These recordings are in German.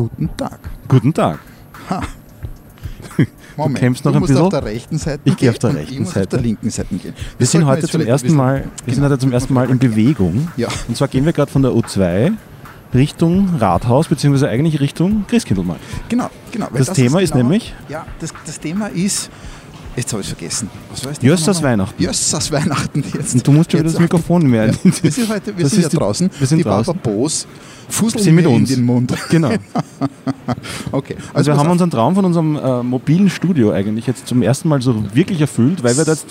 Guten Tag. Guten Tag. Ha. Du kämpfst noch du ein musst bisschen. auf der rechten Seite Ich gehe auf gehen der rechten ich muss auf Seite. der linken Seite gehen. Wir Das sind heute zum ersten Mal, wir sind Genau. heute zum ersten Mal in Bewegung. Ja. Und zwar gehen wir gerade von der U2 Richtung Rathaus, beziehungsweise eigentlich Richtung Christkindlmarkt. Genau, genau. weil Das Thema ist genau- nämlich? Ja, das, das Thema ist. Jetzt habe ich es vergessen. Was war es Jössers? Weihnachten. Jössers Weihnachten jetzt. Und du musst schon wieder das Mikrofon mehr. Ja, wir sind heute, wir Das sind ja die- draußen. wir sind die draußen. Baba Boos fuseln Sie mit uns. in den Mund. Genau. Okay. Also wir pass haben auf. unseren Traum von unserem äh, mobilen Studio eigentlich jetzt zum ersten Mal so wirklich erfüllt, weil wir jetzt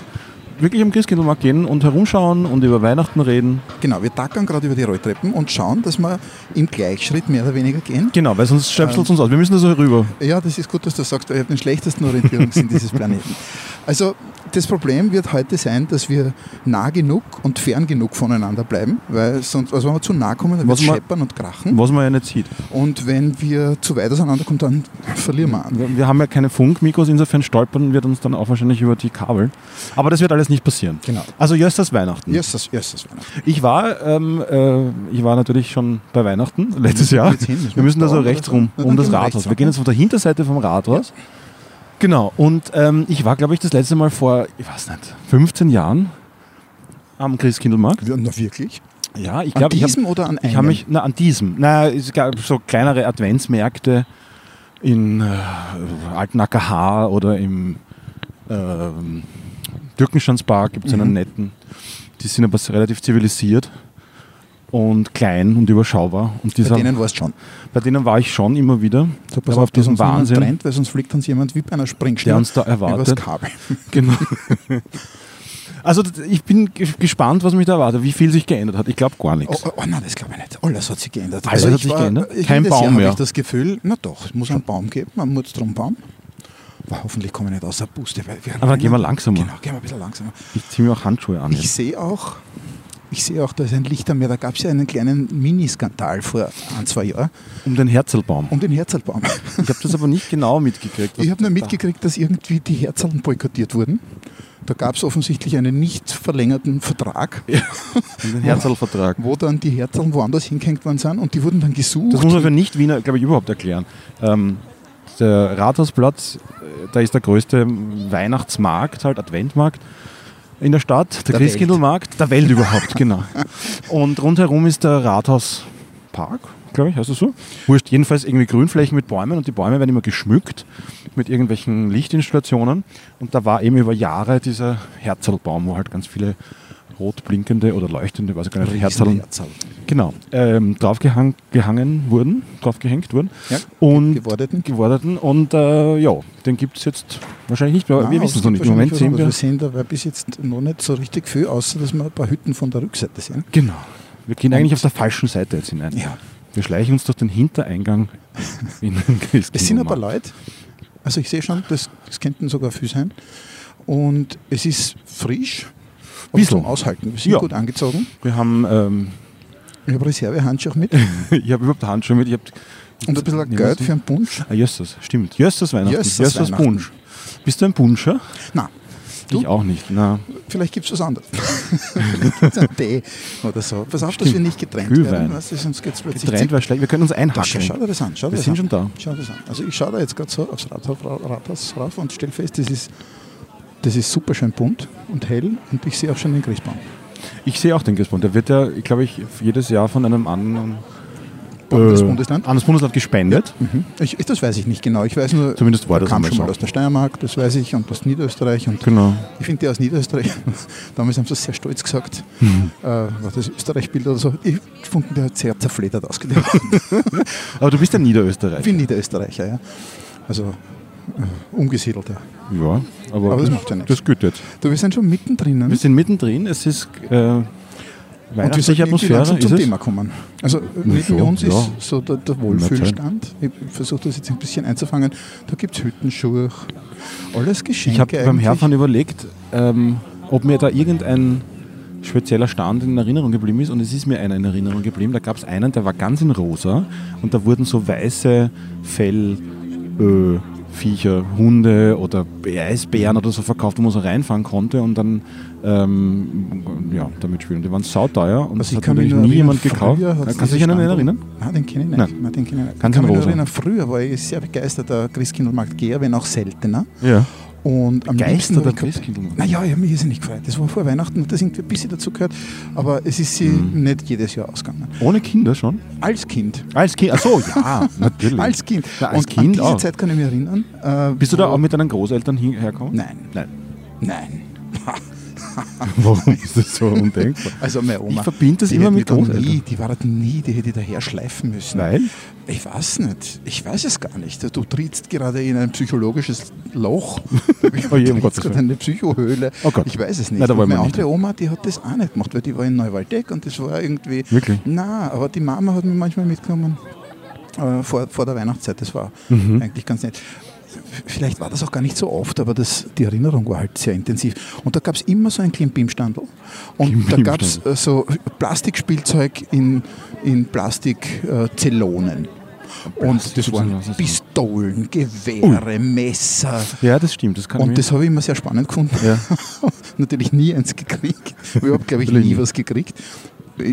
wirklich am Christkindlmarkt gehen und herumschauen und über Weihnachten reden. Genau, wir tackern gerade über die Rolltreppen und schauen, dass wir im Gleichschritt mehr oder weniger gehen. Genau, weil sonst stöpselt es uns aus. Wir müssen da so rüber. Ja, das ist gut, dass du sagst, weil ich habe den schlechtesten Orientierungssinn dieses Planeten. Also das Problem wird heute sein, dass wir nah genug und fern genug voneinander bleiben, weil sonst, also wenn wir zu nah kommen, dann wird es scheppern und krachen. Was man ja nicht sieht. Und wenn wir zu weit auseinanderkommen, dann verlieren wir an. Wir, wir haben ja keine Funkmikros, insofern stolpern wird uns dann auch wahrscheinlich über die Kabel. Aber das wird alles nicht passieren. Genau. Also Jösters Weihnachten. Erstes, erstes Weihnachten. Ich war, ähm, äh, ich war natürlich schon bei Weihnachten letztes wir Jahr. hin? Wir Wir müssen da so oder rechts rum, um das wir Rathaus. Wir gehen jetzt von der Hinterseite vom Rathaus. Genau. Und ähm, ich war, glaube ich, das letzte Mal vor, ich weiß nicht, 15 Jahren am Christkindlmarkt. Ja, Na wirklich? Ja, ich An glaube, ich habe diesem oder an einem? ich hab mich, na, an diesem. Na, es gab so kleinere Adventsmärkte in äh, Alten AKH oder im ähm, Türkenstandspark gibt es einen Mhm. netten. Die sind aber relativ zivilisiert und klein und überschaubar. Und Bei dieser, denen war es schon. bei denen war ich schon immer wieder. So, pass auf niemand Wahnsinn, Trennt, weil sonst fliegt uns jemand wie bei einer Springschnur der uns da erwartet. Kabel. Genau. Also ich bin ge- gespannt, was mich da erwartet, wie viel sich geändert hat. Ich glaube gar Oh, nichts. oh, oh nein, das glaube ich nicht. Alles hat sich geändert. Alles hat ich sich geändert? ich- Kein Baum Jahr habe mehr. ich das Gefühl, na doch, es muss einen Baum geben, man muss drum bauen. Aber hoffentlich komme ich nicht außer Puste. Weil wir Aber dann gehen wir langsamer. Genau, gehen wir ein bisschen langsamer. Ich ziehe mir auch Handschuhe an. Ich sehe auch, ich sehe auch, da ist ein Licht am Meer. Da gab es ja einen kleinen Miniskandal vor ein, zwei Jahren Um den Herzlbaum. um den Herzlbaum. Ich habe das aber nicht genau mitgekriegt. Ich habe nur mitgekriegt, dass irgendwie die Herzln boykottiert wurden. Da gab es offensichtlich einen nicht verlängerten Vertrag, Um den Herzlvertrag. wo dann die Herzln woanders hingehängt worden sind und die wurden dann gesucht. Das muss man für Nicht-Wiener, glaube ich, überhaupt erklären. Ähm, der Rathausplatz, äh, da ist der größte Weihnachtsmarkt, halt Adventmarkt in der Stadt, der, Der Christkindlmarkt, der Welt überhaupt, genau. Und rundherum ist der Rathauspark, glaube ich, heißt das so? Wurscht, jedenfalls irgendwie Grünflächen mit Bäumen und die Bäume werden immer geschmückt mit irgendwelchen Lichtinstallationen und da war eben über Jahre dieser Herzlbaum, wo halt ganz viele rot blinkende oder leuchtende, weiß ich gar nicht, Herzln Herzl. Genau, ähm, draufgehangen gehangen wurden, draufgehängt wurden Ja, und gewordeten. gewordeten und äh, ja, den gibt es jetzt wahrscheinlich nicht mehr, aber wir Nein, wissen es noch nicht. Im Moment sehen wir. Wir sehen dabei bis jetzt noch nicht so richtig viel, außer dass wir ein paar Hütten von der Rückseite sehen. Genau, wir gehen eigentlich Und- auf der falschen Seite jetzt hinein. Ja. Wir schleichen uns durch den Hintereingang in den Christkindlmarkt. Es sind aber Leute, also ich sehe schon, das, das könnten sogar viel sein. Und es ist frisch, aber Bissl. zum Aushalten. Wir sind Ja. gut angezogen. Wir haben, ähm, Ich habe Reservehandschuhe mit ich habe überhaupt Handschuhe mit. Ich hab, und ein bisschen Geld was- für einen Punsch. Ah, Jösses, stimmt. Jösses Weihnachten. Jösses Jösses Weihnachten. Punsch. Bist du ein Punscher? Nein, Du? Ich auch nicht. Na, vielleicht gibt es was anderes. vielleicht gibt es einen Tee oder so. Pass auf, dass wir nicht getrennt Kühlwein. werden, du, sonst geht es plötzlich getrennt wäre schlecht. Wir können uns Da, schau, einhacken. schau dir das an. Schau Wir das sind an. schon da. Schau das an. Also ich schaue da jetzt gerade so aufs Rathaus rauf und stelle fest, das ist, das ist super schön bunt und hell und ich sehe auch schon den Christbaum. Ich sehe auch den Christbaum. Der wird ja, glaube ich, jedes Jahr von einem anderen Das äh, Bundesland? anderes Bundesland gespendet. Mhm. Ich, ich- das weiß ich nicht genau. Ich weiß nur, Zumindest war der das kam schon mal so. aus der Steiermark, das weiß ich, und aus Niederösterreich. Und Genau. ich finde die aus Niederösterreich, damals haben sie es sehr stolz gesagt, Mhm. äh, war das Österreich-Bild oder so. Ich fand, der hat sehr zerfledert ausgesehen. Aber du bist ja ich Niederösterreich. bin Niederösterreicher, ja. Also umgesiedelter. Ja, aber, Aber das macht ja nichts. Das geht jetzt. Du, wir sind schon mittendrin. Wir sind mittendrin. Es ist äh, wir weihnachtliche Atmosphäre. Ist zum? Thema kommen. Also äh, neben so, uns ja. ist so der, der Wohlfühlstand. Ich versuche das jetzt ein bisschen einzufangen. Da gibt es Hüttenschuhe, alles Geschenke. Ich habe beim. Herfahren überlegt, ähm, ob mir da irgendein spezieller Stand in Erinnerung geblieben ist und es ist mir einer in Erinnerung geblieben. Da gab es einen, der war ganz in rosa und da wurden so weiße Fell äh, Viecher, Hunde oder Eisbären oder so verkauft, wo man so reinfahren konnte und dann ähm, ja, damit spielen. Die waren sauteuer und Also das ich hat kann natürlich nie erinnern, jemand gekauft. Kannst du dich an Standel- erinnern? Nein, den kenne ich nicht. Nein. Nein. den kenne ich nicht. Ganz ich kann mich erinnern, früher war ich sehr begeisterter Christkindlmarktgeher, wenn auch seltener. Ja. Und am ich gehabt- Christkindlmarkt? Naja, ich habe mich irrsinnig gefreut. Das war vor Weihnachten, das irgendwie ein bisschen dazu gehört, aber es ist sie Mhm. nicht jedes Jahr ausgegangen. Ohne Kinder schon? Als Kind. Als Kind? Achso, ja, natürlich. Als Kind. Ja, als Und Kind an diese auch. Zeit kann ich mich erinnern. Äh, Bist du da auch mit deinen Großeltern hergekommen? Nein, Nein. nein. Warum ist das so undenkbar? Also meine Oma. Ich verbinde das immer mit Großeltern. Nie, die war nie, die hätte ich daher schleifen müssen. Weil? Ich weiß nicht. Ich weiß es gar nicht. Du trittst gerade in ein psychologisches Loch. Oh je, um Gottes Willen. in eine Psychohöhle. Oh Gott. Ich weiß es nicht. Nein, da Und meine andere Oma, die hat das auch nicht gemacht, weil die war in Neuwaldeck und das war irgendwie. Wirklich? Na, aber die Mama hat mich manchmal mitgenommen äh, vor, vor der Weihnachtszeit. Das war Mhm. eigentlich ganz nett. Vielleicht war das auch gar nicht so oft, aber das, die Erinnerung war halt sehr intensiv. Und da gab es immer so ein Klimbim-Standel. Und da Klimbim-Standel. gab es äh, so Plastikspielzeug in, in Plastikzellonen. Und das waren? Pistolen, Gewehre, Messer. Ja, das stimmt. Das kann Und ich das habe ich immer sehr spannend gefunden. Ja. Natürlich nie eins gekriegt. Überhaupt, glaube ich, nie was gekriegt.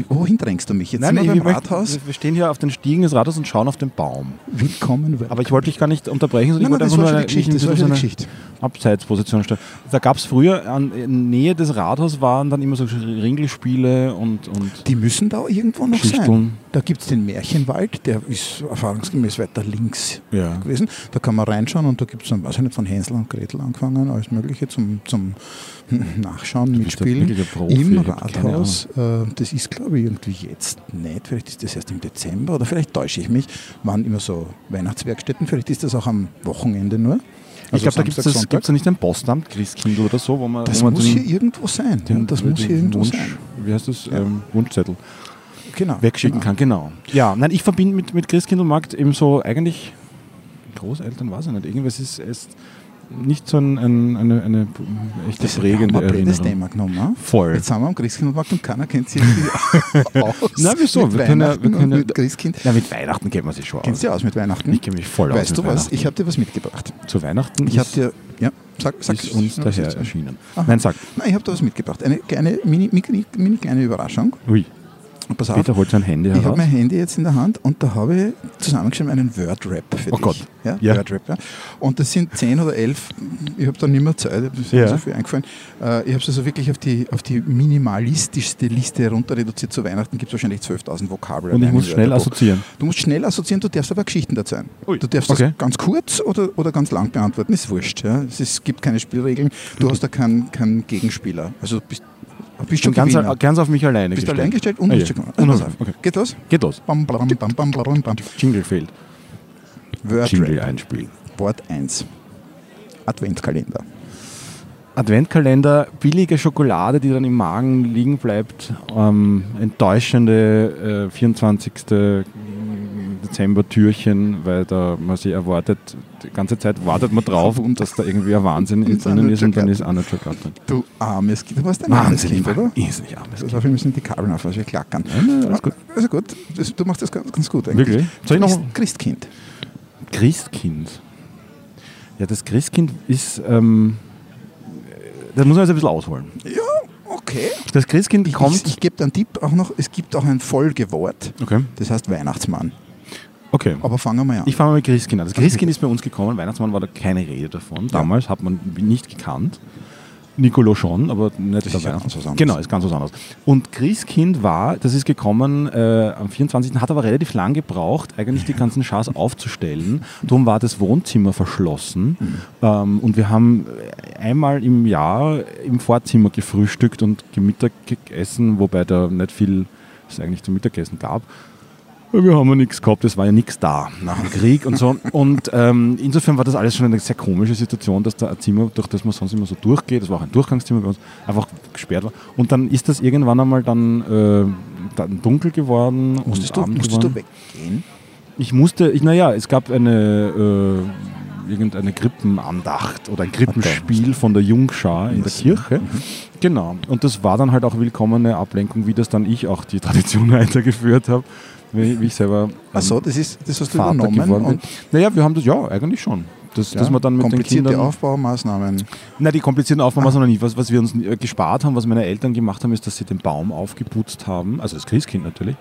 Wohin drängst du mich? Jetzt Nein, sind wir beim möchte- Rathaus. Wir stehen hier auf den Stiegen des Rathaus und schauen auf den Baum. Willkommen. Aber ich wollte dich gar nicht unterbrechen, sondern nein, nein, ich das wollte schon einfach nur eine, Das war so eine Geschichte. Abseitsposition stellen. Da gab es früher, an, in Nähe des Rathauses waren dann immer so Ringelspiele und, und Die müssen da irgendwo noch sein. Da gibt es den Märchenwald, der ist erfahrungsgemäß weiter links Ja. gewesen. Da kann man reinschauen und da gibt es dann, weiß ich nicht, von Hänsel und Gretel angefangen, alles Mögliche zum, zum Nachschauen, bist Mitspielen. Profi, Im Rathaus, äh, das ist glaube ich irgendwie jetzt nicht, vielleicht ist das erst im Dezember oder vielleicht täusche ich mich, waren immer so Weihnachtswerkstätten, vielleicht ist das auch am Wochenende nur. ich glaube, da gibt es Sonntag. da nicht ein Postamt, Christkindl oder so, wo man, Das wo man muss den- hier irgendwo sein. ja, den- das muss hier irgendwo Wunsch, sein. Wie heißt das? Ja. Ähm, Wunschzettel Genau. wegschicken genau. kann, genau. Ja, nein, ich verbinde mit, mit Christkindlmarkt eben so eigentlich Großeltern, weiß ich nicht. Irgendwas ist, ist nicht so ein, ein, eine, eine echte Das prägende blödes Erinnerung. Thema genommen. hm? Voll. Jetzt sind wir am Christkindlmarkt und keiner kennt sich aus. Na, wieso? Mit Wir können ja- Weihnachten wir können ja- mit Christkind. Ja, mit Weihnachten kennt man sich schon Kennst aus. du dich aus mit Weihnachten? Ich kenne mich voll aus weißt du was? Ich habe dir was mitgebracht. Zu Weihnachten Ich habe dir, ja, sag, sag ist uns Ja, daher erschienen. Aha. Nein, sag. Nein, ich habe da was mitgebracht. Eine kleine, mini, mini, mini kleine Überraschung. Ui, Pass auf. Peter holt sein Handy Ich habe heraus. mein Handy jetzt in der Hand und da habe ich zusammengeschrieben einen Word-Rap für Oh dich. Gott. Ja, Ja. Word-Rap, ja. Und das sind zehn oder elf, ich habe da nicht mehr Zeit, ist mir Ja. so viel eingefallen. Äh, ich habe es also wirklich auf die, auf die minimalistischste Liste herunter reduziert. Zu Weihnachten gibt es wahrscheinlich 12.000 Vokabeln. Und ich muss schnell assoziieren. Du musst schnell assoziieren, du darfst aber Geschichten dazu sein. Ui, Du darfst okay. das ganz kurz oder, oder ganz lang beantworten, ist wurscht. Ja. Es, ist, gibt keine Spielregeln, du hast da keinen keinen Gegenspieler. Also du bist, bist schon ganz, Gewinner. ganz auf mich alleine Bist du gestellt. allein gestellt und Ah, ja. schon. Also. Okay. Geht los? Geht los. Bam, bam, bam, bam, bam. Jingle fehlt. Word Jingle Rap. einspielen. Wort 1. Adventkalender. Adventkalender, billige Schokolade, die dann im Magen liegen bleibt, ähm, enttäuschende äh, 24. Dezember-Türchen, weil da man sich erwartet, die ganze Zeit wartet man drauf, dass da irgendwie ein Wahnsinn Und drinnen ist und dann ist auch nicht Schokolade drin. Du armes Kind. Du warst ein Wahnsinnig, Kind, oder? Irrsinnig armes Kind. wir müssen die Kabeln auf, also wir klackern. Nein, alles gut. Also gut, du machst das ganz, ganz gut eigentlich. Wirklich? Soll ich noch? Christ, Christkind. Christkind. Ja, das Christkind ist, ähm, das muss man jetzt ein bisschen ausholen. Ja, okay. Das Christkind Ich, kommt. ich, ich gebe einen Tipp auch noch, es gibt auch ein Folgewort, okay, das heißt Weihnachtsmann. Okay. Aber fangen wir mal an. Ich fange mal mit Christkind an. Das Christkind ist bei uns gekommen, Weihnachtsmann war da keine Rede davon. Damals hat man nicht gekannt. Nicolo schon, aber nicht Das der ist ja ganz was anderes. Genau, ist ganz was anderes. Und Christkind war, das ist gekommen äh, am 24. hat aber relativ lang gebraucht, eigentlich die ganzen Schars aufzustellen. Darum war das Wohnzimmer verschlossen. Mhm. Ähm, und wir haben einmal im Jahr im Vorzimmer gefrühstückt und Mittag gegessen, wobei da nicht viel es eigentlich zum Mittagessen gab. Wir haben ja nichts gehabt, es war ja nichts da nach dem Krieg und so. Und ähm, insofern war das alles schon eine sehr komische Situation, dass da ein Zimmer, durch das man sonst immer so durchgeht, das war auch ein Durchgangszimmer bei uns, einfach gesperrt war. Und dann ist das irgendwann einmal dann, äh, dann dunkel geworden musstest und du, Abend musstest geworden. du weggehen? Ich musste, ich, naja, es gab eine, äh, irgendeine Krippenandacht oder ein Krippenspiel von der Jungschar in der Yes. Kirche. Genau. Und das war dann halt auch willkommene Ablenkung, wie das dann ich auch die Tradition weitergeführt habe, wie, wie ich selber. ähm, Achso, das, ist, das hast du Vater übernommen. Und Naja, wir haben das, ja, eigentlich schon. Das, Ja? dass man dann mit den Kindern... Aufbaumaßnahmen. Nein, die komplizierten Aufbaumaßnahmen nicht. Was, was wir uns äh, gespart haben, was meine Eltern gemacht haben, ist, dass sie den Baum aufgeputzt haben, also das Christkind natürlich,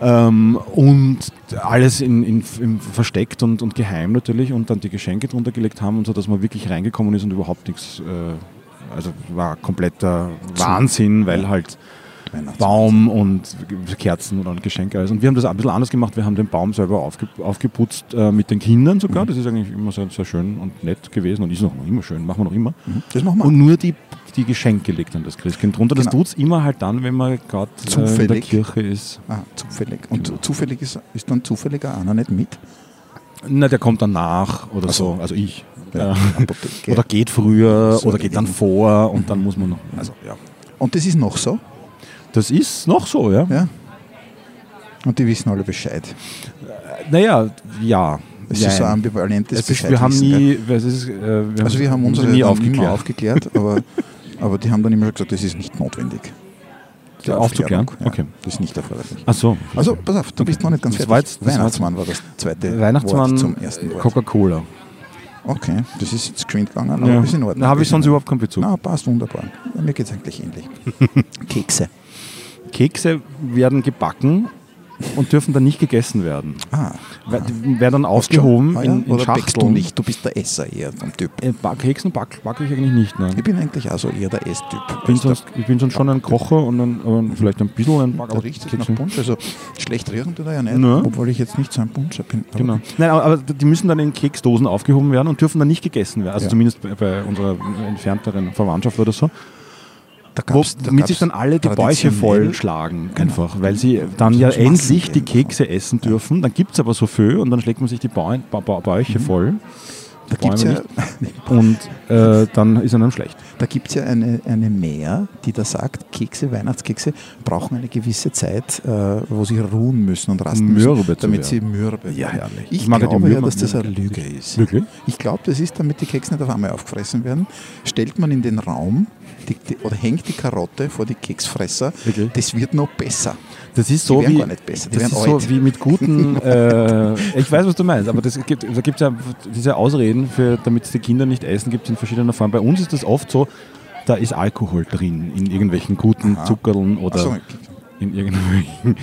ähm, und alles in, in, in versteckt und, und geheim natürlich und dann die Geschenke drunter gelegt haben und so, dass man wirklich reingekommen ist und überhaupt nichts, äh, also war kompletter Wahnsinn, weil halt Baum und Kerzen und Geschenke alles. Und wir haben das ein bisschen anders gemacht. Wir haben den Baum selber aufge, aufgeputzt äh, mit den Kindern sogar. Das ist eigentlich immer sehr, sehr schön und nett gewesen und ist noch immer schön, machen wir noch immer. Mhm. Das machen wir. Und nur die, die Geschenke legt dann das Christkind drunter. Das Genau. tut es immer halt dann, wenn man gerade äh, in der. Kirche ist. Ah, zufällig. Und zufällig ist, ist dann zufälliger einer nicht mit? Na, der kommt dann nach oder Ach so. so. Also ich. Ja. Oder geht früher So oder geht dann vor und dann muss man noch. Also ja. Und das ist noch so? Das ist noch so, ja. Ja. Und die wissen alle Bescheid. Naja, ja. Es ist so ein Nein. ambivalentes Es ist, wir haben nie, ist, äh, wir Also wir haben unsere nie aufgeklärt. aufgeklärt, aber, aber die haben dann immer gesagt, das ist nicht notwendig. Die Aufzuklären? Aufklärung, Okay. Ja, das ist nicht erforderlich. Ach so. Also pass auf, du bist noch nicht ganz Das fertig. war Weihnachtsmann war das zweite Weihnachtsmann, Wort zum ersten Wort. Coca-Cola. Okay, das ist jetzt geschwind gegangen, aber Ja. ist in Ordnung. Da habe ich sonst überhaupt keinen Bezug. Na, passt wunderbar. Mir geht es eigentlich ähnlich. Kekse. Kekse werden gebacken und dürfen dann nicht gegessen werden. Ah, werden dann aufgehoben schon? Ah, ja? in, in Oder backst du Schachteln. nicht? Du bist der Esser eher vom Typ. Äh, Back- Keksen back, backe ich eigentlich nicht. Nein. Ich bin eigentlich auch so eher der Esstyp. Ich bin, sonst, ich bin sonst schon ein Kocher und ein, aber vielleicht ein bisschen ein Back. Da riecht es nach Punsch. Also schlecht riechen tut er ja nicht, Nö. obwohl ich jetzt nicht so ein Punscher bin. Aber Genau. Nein, aber, aber die müssen dann in Keksdosen aufgehoben werden und dürfen dann nicht gegessen werden. Also Ja. zumindest bei, bei unserer entfernteren Verwandtschaft oder so. Da Wo, gab's, da womit sich dann alle die Bäuche vollschlagen, einfach, weil sie dann ja endlich die geben. Kekse essen dürfen. Dann gibt es aber so viel und dann schlägt man sich die Bau Ba- Ba- Bäuche voll. Da gibt es Bäume ja, Und äh, dann ist einem schlecht. da gibt's ja eine, eine Mehr, die da sagt, Kekse, Weihnachtskekse brauchen eine gewisse Zeit, äh, wo sie ruhen müssen und rasten Mürbe müssen, damit sie werden. mürbe Ja, herrlich. Ich Ich mag glaube ja, dass das eine Lüge ist. Wirklich? Ich glaube, das ist, damit die Kekse nicht auf einmal aufgefressen werden, stellt man in den Raum die, die, oder hängt die Karotte vor die Keksfresser. Wirklich? Das wird noch besser. Das ist so wie, gar nicht besser, das ist so wie mit guten, äh, ich weiß, was du meinst, aber das gibt, da gibt es ja diese Ausreden, für, damit es die Kinder nicht essen, gibt es in verschiedener Form. Bei uns ist das oft so, da ist Alkohol drin, in irgendwelchen guten Aha. Zuckerln oder so, in irgendwelchen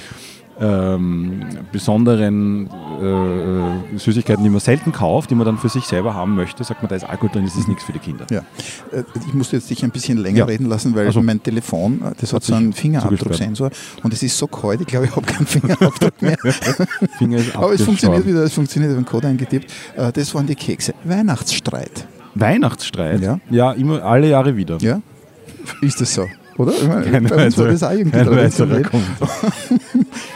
ähm, besonderen äh, Süßigkeiten, die man selten kauft, die man dann für sich selber haben möchte, sagt man, da ist Alkohol drin, das ist nichts für die Kinder. Ja, Äh, ich musste jetzt dich ein bisschen länger Ja. reden lassen, weil Also. mein Telefon, äh, das hat Hat so einen Fingerabdrucksensor und es ist so kalt, ich glaube, ich habe keinen Fingerabdruck mehr. Finger Aber es funktioniert wieder, es funktioniert, ich habe einen Code eingetippt. Äh, Das waren die Kekse. Weihnachtsstreit. Weihnachtsstreit? Ja. ja, immer alle Jahre wieder. Ja? Ist das so? Oder? Ich meine, bei uns war das auch irgendwie traditionell.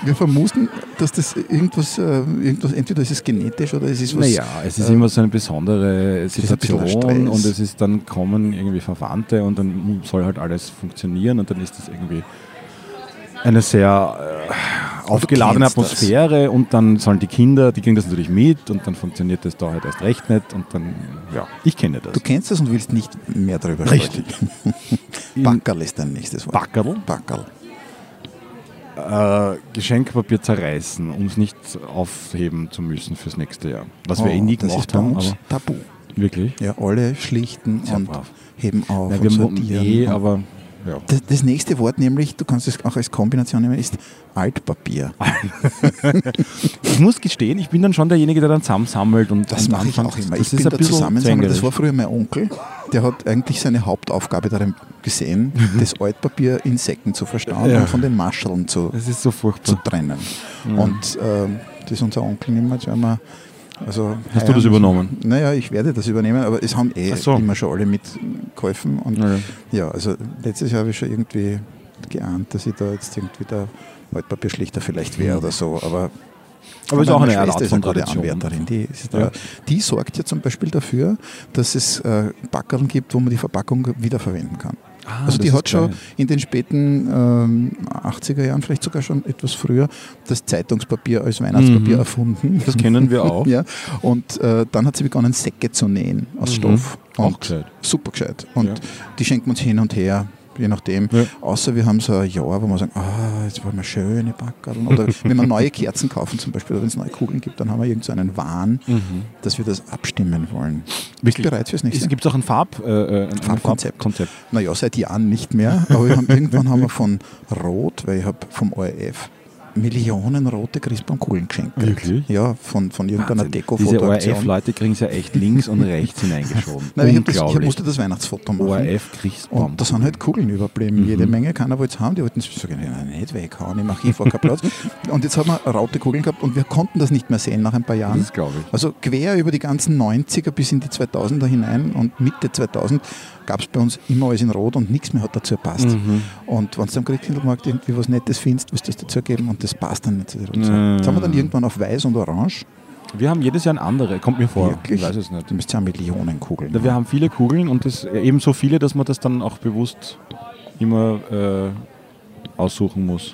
Wir vermuten, dass das irgendwas, äh, irgendwas, entweder ist es genetisch oder es ist was. Naja, es ist äh, immer so eine besondere Situation ein und es ist dann kommen irgendwie Verwandte und dann soll halt alles funktionieren und dann ist das irgendwie eine sehr äh, aufgeladene das. Atmosphäre und dann sollen die Kinder, die kriegen das natürlich mit und dann funktioniert das da halt erst recht nicht und dann, ja, ich kenne das. Du kennst das und willst nicht mehr darüber Richtig. sprechen. In- Backerl ist dein nächstes Wort. Backerl? Backerl. Äh, Geschenkpapier zerreißen, um es nicht aufheben zu müssen fürs nächste Jahr. Was wir eh nie Oh, das gemacht ist bei haben, uns Tabu. wirklich. Ja, alle schlichten Sehr und brav. heben auf Nein, und wir sortieren. eh, und- aber ja. das, das nächste Wort nämlich, du kannst es auch als Kombination nehmen, ist Altpapier. Ich muss gestehen, ich bin dann schon derjenige, der dann zusammensammelt und Das mache ich auch immer. Das Ich bin der Zusammensammler. Das war früher mein Onkel. Der hat eigentlich seine Hauptaufgabe darin gesehen, das Altpapier in Säcken zu verstauen Mhm. Ja. und von den Mascheln zu, Das ist so zu trennen. Mhm. Und ähm, das ist unser Onkel nicht mehr. Jetzt werden wir, also, Hast du das übernommen? Naja, ich werde das übernehmen, aber es haben eh so. immer schon alle mitgeholfen. Und Ja. ja, also letztes Jahr habe ich schon irgendwie geahnt, dass ich da jetzt irgendwie der Altpapierschlichter vielleicht wäre oder so, aber Aber ist auch eine Art Schwester ist von Tradition. Anwärterin. Die, da, Ja. die sorgt ja zum Beispiel dafür, dass es äh, gibt, wo man die Verpackung wiederverwenden kann. Ah, also die hat schon geil. in den späten ähm, 80er Jahren, vielleicht sogar schon etwas früher, das Zeitungspapier als Weihnachtspapier Mhm. erfunden. Das kennen wir auch. ja, und äh, dann hat sie begonnen, Säcke zu nähen aus Mhm. Stoff. Auch Und gescheit. super gescheit. Und Ja. die schenken wir uns hin und her. Je nachdem. Ja. Außer wir haben so ein Jahr, wo wir sagen, ah, jetzt wollen wir schöne Backerl. Oder wenn wir neue Kerzen kaufen zum Beispiel, oder wenn es neue Kugeln gibt, dann haben wir irgend so einen Wahn, dass wir das abstimmen wollen. Bist du bereit fürs nächste? Gibt es auch ein Farb, äh, äh, ein Farbkonzept. Farbkonzept? Naja, seit Jahren nicht mehr, aber haben, irgendwann haben wir von Rot, weil ich habe vom ORF Millionen rote Christbaumkugeln geschenkt. gekriegt. Wirklich? Ja, von, von irgendeiner Wahnsinn. Diese Deko-Fotoaktion. ORF-Leute kriegen es ja echt links und rechts hineingeschoben. Nein, ich, das, ich musste das Weihnachtsfoto machen. ORF Christbaum. Und da sind halt Kugeln überblieben. Mhm. Jede Menge, keiner wollte es haben. Die wollten es sagen, ja, nicht weghauen, im Archiv war kein Platz. Und jetzt haben wir raute Kugeln gehabt und wir konnten das nicht mehr sehen nach ein paar Jahren. Das glaube ich. Also quer über die ganzen 90er bis in die 2000er hinein und Mitte 2000 gab es bei uns immer alles in Rot und nichts mehr hat dazu gepasst. Mhm. Und wenn du am Christkindlmarkt irgendwie was Nettes findest, willst du das dazu geben und das passt dann nicht zu der Rot. Mhm. Jetzt haben wir dann irgendwann auf Weiß und Orange. Wir haben jedes Jahr ein andere, kommt mir vor. Wirklich? Ich weiß es nicht. Du müsst ja Millionen Kugeln. Wir haben viele Kugeln und das eben so viele, dass man das dann auch bewusst immer äh, aussuchen muss.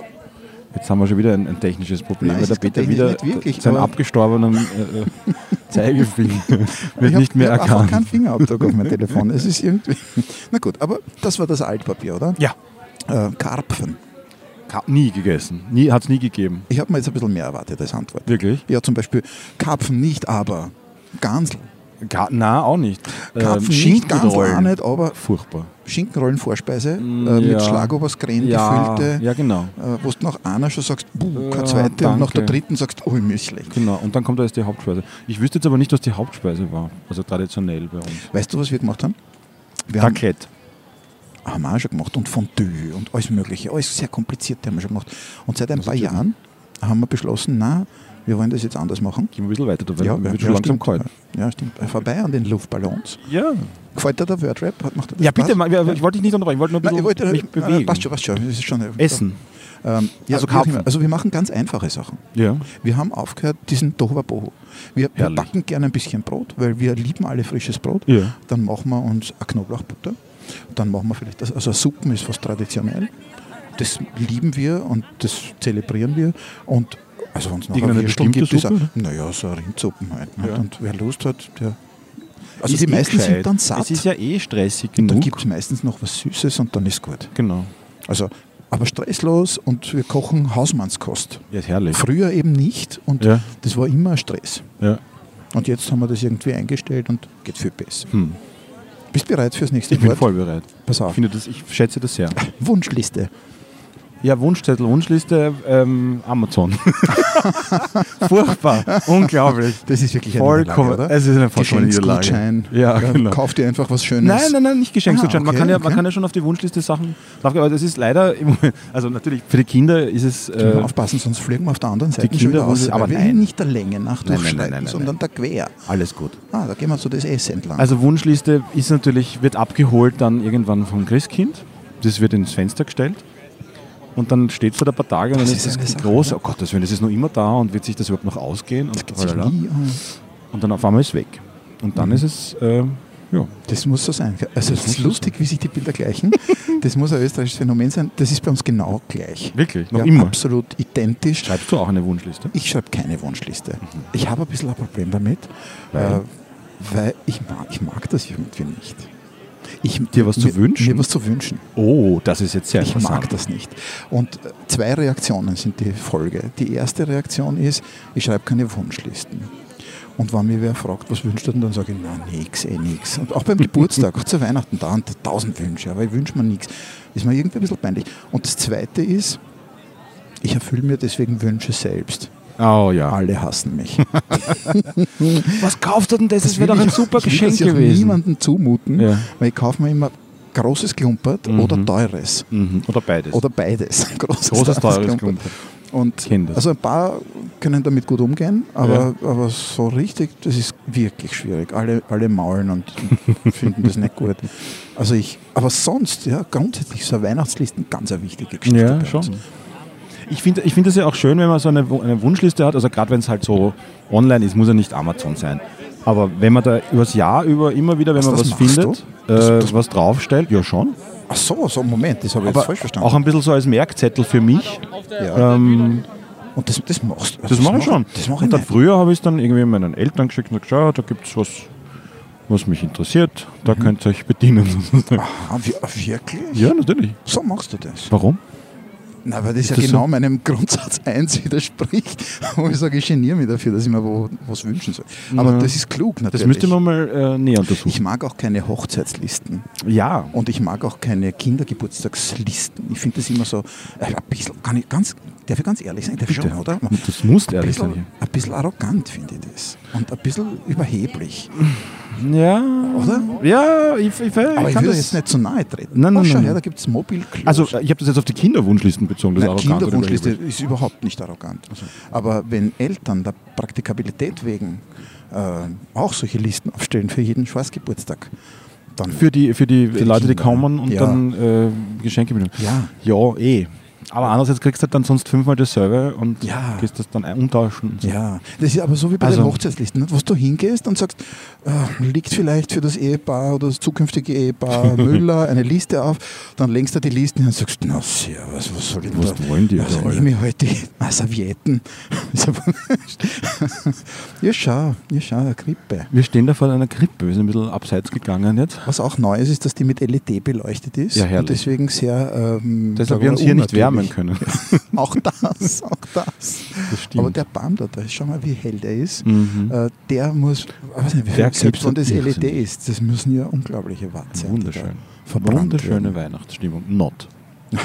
Jetzt haben wir schon wieder ein, ein technisches Problem, Nein, weil der Peter wieder wirklich, seinen abgestorbenen äh, äh, Zeigefinger wird ich nicht mehr ich hab einfach erkannt. keinen Fingerabdruck auf mein Telefon. Es ist irgendwie. Na gut, aber das war das Altpapier, oder? Ja, Äh, Karpfen. Ka- nie gegessen. Nie, Hat es nie gegeben. Ich habe mir jetzt ein bisschen mehr erwartet als Antwort. Wirklich? Ja, zum Beispiel Karpfen nicht, aber Gansel. Ga na, auch nicht. Karpfen Ähm, nicht, Schinkenrollen. nicht, aber Furchtbar. Schinkenrollen Vorspeise Mm, äh, mit ja. Schlagobers-Creme Ja, gefüllte. ja, genau. Äh, wo du nach einer schon sagst, buh, keine zweite und nach der danke. dritten sagst, oh, mir ist schlecht. Genau, und dann kommt da jetzt die Hauptspeise. Ich wüsste jetzt aber nicht, was die Hauptspeise war. Also traditionell bei uns. Weißt du, was wir gemacht haben? Wir haben, Raclette. haben wir auch schon gemacht und Fondue und alles mögliche. Alles sehr kompliziert haben wir schon gemacht. Und seit ein Das paar Jahren haben wir beschlossen, na, wir wollen das jetzt anders machen. Gehen wir ein bisschen weiter, da wird, wird ja, schon langsam kalt. Ja, stimmt. Vorbei an den Luftballons. Ja. Gefällt dir der Wordrap? Macht Ja, bitte, mal, ich wollte dich nicht unterbrechen, ich wollte nur ein Nein, bisschen ich wollte, mich äh, bewegen. passt schon, passt schon. Das ist schon Essen. Ähm, ja, Also. Karpfen. also wir machen ganz einfache Sachen. Ja. Wir haben aufgehört, diesen Tohuwabohu. Wir, wir backen gerne ein bisschen Brot, weil wir lieben alle frisches Brot. Ja. Dann machen wir uns eine Knoblauchbutter. Dann machen wir vielleicht, das, also Suppen ist fast traditionell. Das lieben wir und das zelebrieren wir. Und also wenn es noch eine bestimmte gibt, ist Suppe? auch- naja, so Rindsuppen halt. ne? Ja. Und wer Lust hat, der... Also Ist die meisten gescheit. sind dann satt. Es ist ja eh stressig und dann genug. gibt es meistens noch was Süßes und dann ist gut. genau. Also, aber stresslos und wir kochen Hausmannskost. Ja, ist herrlich. Früher eben nicht und Ja. das war immer ein Stress. Ja. Und jetzt haben wir das irgendwie eingestellt und geht viel besser. Hm. Bist du bereit fürs nächste Ich bin Wort? voll bereit. Pass Ich, auf. finde das, ich schätze das sehr. Wunschliste. Ja, Wunschzettel, Wunschliste, ähm, Amazon. Furchtbar, unglaublich. Das ist wirklich eine Vollkommen. Niederlage, oder? Es ist eine Niederlage. Geschenksgutschein. Ja, genau. Kauf dir einfach was Schönes. Nein, nein, nein, nicht Geschenksgutschein. Ah, man, okay, kann ja, okay. man kann ja schon auf die Wunschliste Sachen drauf aber das ist leider, also natürlich für die Kinder ist es. Äh, aufpassen, sonst fliegen wir auf der anderen Seite die Kinder aus. aber nein. nicht der Länge nach Nein, nein, nein, nein, sondern der Quer. alles gut. Ah, da gehen wir zu das S entlang. Also Wunschliste ist natürlich, wird abgeholt dann irgendwann vom Christkind. Das wird ins Fenster gestellt. Und dann steht es da ein paar Tage und Das dann ist ist Sache, groß, ne? oh Gott, das, das ist noch immer da und wird sich das überhaupt noch ausgehen? Und, an. und dann auf einmal ist es weg. Und dann Mhm. ist es, äh, ja, Das muss so sein. Also es ist lustig, wie sich die Bilder gleichen. Das muss ein österreichisches Phänomen sein. Das ist bei uns genau gleich. wirklich, noch Ja, immer. Absolut identisch. Schreibst du auch eine Wunschliste? Ich schreibe keine Wunschliste. Ich habe ein bisschen ein Problem damit, Weil? äh, weil ich mag, ich mag das irgendwie nicht. Ich, Dir was zu mir, wünschen? Mir was zu wünschen. Oh, das ist jetzt sehr Ich mag das nicht. Und äh, zwei Reaktionen sind die Folge. Die erste Reaktion ist, ich schreibe keine Wunschlisten. Und wenn mir wer fragt, was wünscht du denn, dann sage ich, na nix, eh nix. Und auch beim Geburtstag, auch zu Weihnachten, da und tausend Wünsche, aber ich wünsche mir nichts. Ist mir irgendwie ein bisschen peinlich. Und das zweite ist, ich erfülle mir deswegen Wünsche selbst. Oh ja. Alle hassen mich. Was kauft er denn das? Das wäre will doch ein super ich will Geschenk das ja gewesen. niemandem zumuten, Ja. weil ich kaufe mir immer großes Klumpert Mhm. oder teures. Mhm. Oder beides. Oder beides. Großes, Großes, teures Klumpert. Klumpert. Und das. also ein paar können damit gut umgehen, aber, aber so richtig, das ist wirklich schwierig. Alle, alle maulen und finden das nicht gut. Also ich, aber sonst, ja, grundsätzlich so Weihnachtslisten ganz eine wichtige Geschichte. Ja, schon. uns. Ich finde ich find das ja auch schön, wenn man so eine, eine Wunschliste hat, also gerade wenn es halt so online ist, muss ja nicht Amazon sein. Aber wenn man da übers Jahr über immer wieder, wenn Was, man das was findet, du? Das- äh, das- was draufstellt, ja schon. Ach so, so Moment, das habe ich Aber jetzt falsch verstanden. auch ein bisschen so als Merkzettel für mich. ja. Ähm, und das, das machst du. das mache ich schon. Das mache ich und dann früher habe ich es dann irgendwie meinen Eltern geschickt und gesagt, da gibt es was, was mich interessiert, da könnt ihr euch bedienen. Ah, wir- wirklich? ja, natürlich. So machst du das? Warum? Na, weil das ja das genau so? meinem Grundsatz 1 widerspricht, wo ich sage, ich geniere mich dafür, dass ich mir wo, was wünschen soll. Aber Ja. das ist klug natürlich. Das müsste man mal äh, näher untersuchen. ich mag auch keine Hochzeitslisten ja, und ich mag auch keine Kindergeburtstagslisten. Ich finde das immer so, ein bisschen, kann ich ganz, darf ich ganz ehrlich sein, darf ich schon, oder? das muss ehrlich bisschen, sein. ein bisschen arrogant finde ich das. Und ein bisschen überheblich. Ja, Oder? Ja, ich, ich, ich, Aber ich kann das jetzt nicht zu nahe treten. Nein, nein, oh, nein, her, da gibt es Mobilklos. Also, äh, ich habe das jetzt auf die Kinderwunschlisten bezogen, das Nein, Kinderwunschliste ist überhaupt nicht arrogant. Aber wenn Eltern der Praktikabilität wegen äh, auch solche Listen aufstellen für jeden Schwarzgeburtstag, dann Für die, für die die Leute, die Kinder. kommen und Ja. dann äh, Geschenke mitnehmen. ja, Ja, eh. Aber andererseits kriegst du halt dann sonst fünfmal dasselbe und Ja. gehst das dann umtauschen. so. ja. Das ist aber so wie bei Also- den Hochzeitslisten, nicht? was du hingehst und sagst, äh, liegt vielleicht für das Ehepaar oder das zukünftige Ehepaar Müller eine Liste auf, dann lenkst du die Listen und sagst, na servus, was soll ich denn Was da? wollen die Also da nehme ich halt die Servietten. Ja, schau, ja, schau, eine Krippe. Wir stehen da vor einer Krippe, wir sind ein bisschen abseits gegangen jetzt. Was auch neu ist, ist, dass die mit LED beleuchtet ist. Ja, herrlich. und deswegen sehr. Ähm, Deshalb wir uns hier nicht unnatürlich. Wärmen können. Auch das, auch das. Das stimmt. Aber der Baum da, da, schau mal, wie hell der ist. Mhm. Äh, der muss, ich weiß nicht, wie viel, selbst wenn knipst das LED ist, das müssen ja unglaubliche Watt sein. Wunderschön. Wunderschöne werden. Weihnachtsstimmung. Not.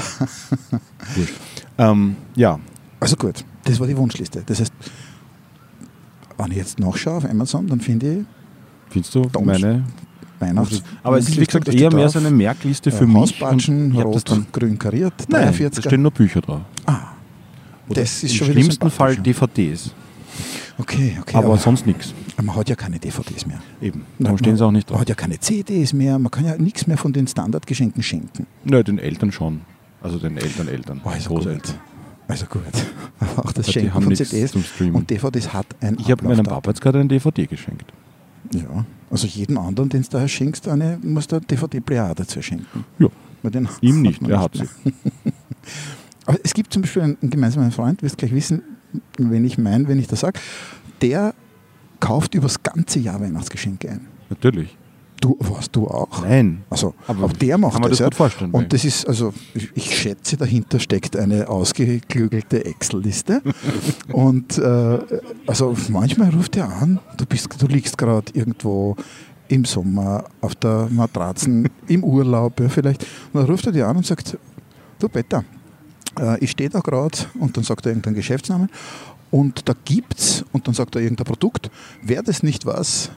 Ähm, ja, Also gut, das war die Wunschliste. Das heißt, wenn ich jetzt nachschaue auf Amazon, dann finde ich findest du Dums. meine. Weihnachts. Aber es ist wie gesagt eher mehr so eine Merkliste für äh, mich. Hausbatschen, und rot, dann, grün kariert, nein, da 43. stehen nur Bücher drauf. ah, Oder das ist Im schon wieder schlimmsten Fall. DVDs. Okay, okay. aber aber sonst nichts. man hat ja keine DVDs mehr. Eben. Na, Darum stehen man- sie auch nicht Man drauf. hat ja keine CDs mehr, man kann ja nichts mehr von den Standardgeschenken schenken. Nö, den Eltern schon. Also den Eltern, Eltern, Also Großeltern. gut. Also gut. Auch das Schenken von CDs und DVDs hat ein Ich habe meinem. Papa jetzt gerade eine DVD geschenkt. Ja, also jeden anderen, den du daher schenkst, eine, musst du eine DVD-Player dazu schenken. Ja. Ihm nicht, er hat mehr. sie. Aber es gibt zum Beispiel einen, einen gemeinsamen Freund, wirst gleich wissen, wen ich meine, wenn ich das sage, der kauft übers ganze Jahr Weihnachtsgeschenke ein. Natürlich. Du, was, du auch? Nein. Also, Aber auch der macht kann man das, das ja. gut vorstellen. Und das ist, also, ich, ich schätze, dahinter steckt eine ausgeklügelte Excel-Liste. und äh, also manchmal ruft er an, du, bist, du liegst gerade irgendwo im Sommer auf der Matratzen, im Urlaub, ja, vielleicht. Und dann ruft er dir an und sagt, du Peter, äh, ich stehe da gerade und dann sagt er irgendeinen Geschäftsnamen und da gibt's und dann sagt er irgendein Produkt, wäre das nicht was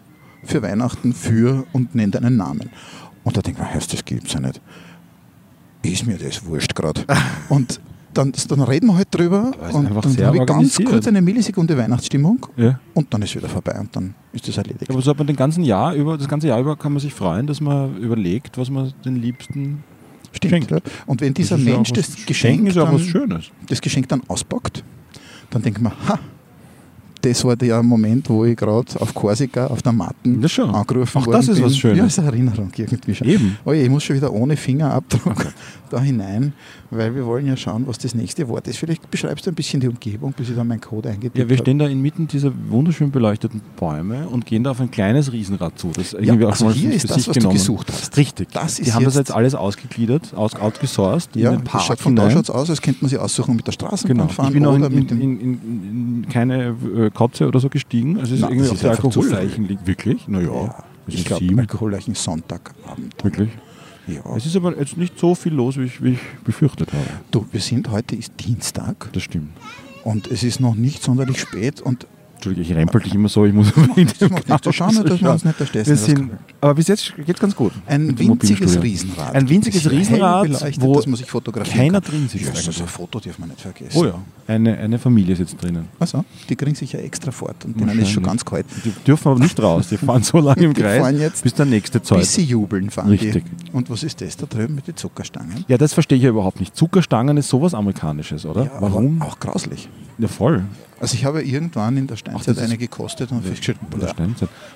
für Weihnachten für und nennt einen Namen. Und da denkt man, heißt das gibt's ja nicht. Ist mir das wurscht gerade. und dann, dann reden wir halt drüber und dann habe ich ganz kurz eine Millisekunde Weihnachtsstimmung Ja. und dann ist wieder vorbei und dann ist das erledigt. Aber so hat man den ganzen Jahr über, das ganze Jahr über kann man sich freuen, dass man überlegt, was man den Liebsten Stimmt. schenkt. Und wenn dieser Das ja Mensch das Geschenk, dann, das Geschenk dann auspackt, dann denkt man, ha, das war der Moment, wo ich gerade auf Korsika auf der Matten angerufen Auch worden das ist bin. was Schönes. Ja, ist eine Erinnerung irgendwie schon. Eben. Oh je, ich muss schon wieder ohne Fingerabdruck da hinein, weil wir wollen ja schauen, was das nächste Wort ist. Vielleicht beschreibst du ein bisschen die Umgebung, bis ich dann meinen Code eingetippt Ja, wir habe. stehen da inmitten dieser wunderschön beleuchteten Bäume und gehen da auf ein kleines Riesenrad zu. Das irgendwie auch also hier ist das, was du genommen. gesucht hast. Richtig. Das Die haben das jetzt- alles ausgegliedert, aus, outgesourced Ja, in den Park schaut von da hinein. schaut's aus, als könnte man sie aussuchen mit der Straßenbahn Genau. fahren Ich bin auch oder in, mit dem... in, in, in keine äh, Kotze oder so gestiegen. Also es ist Nein, irgendwie auf der. Alkoholleichen liegt. Wirklich? Naja. ja, es ich ist glaube, sieben. alkoholreichen Sonntagabend. Wirklich? Ja. Es ist aber jetzt nicht so viel los, wie ich, wie ich befürchtet habe. Du, wir sind, heute ist Dienstag Das stimmt. und es ist noch nicht sonderlich spät und Entschuldige, ich rempel dich immer so, ich muss das macht nichts. Du schau nur, dass wir uns nicht erstechen. wir sind, Aber bis jetzt geht es ganz gut. Ein dem winziges. Riesenrad. Ein winziges Das Riesenrad, wo dass man sich fotografieren keiner kann. drin sitzt Ja, eigentlich. ein Foto darf man nicht vergessen. Oh ja, eine, eine Familie sitzt drinnen. Also, die kriegen sich ja extra fort und denen ist schon ganz kalt. Die dürfen aber nicht raus, die fahren so lange im Kreis, bis der nächste Bis Zeit. sie jubeln, fahren Richtig. die. Und was ist das da drüben mit den Zuckerstangen? Ja, das verstehe ich ja überhaupt nicht. Zuckerstangen ist sowas Amerikanisches, oder? Ja, aber Warum? Auch grauslich. Ja, voll. Also ich habe irgendwann in der Steinzeit das ist- eine gekostet und festgestellt, boah.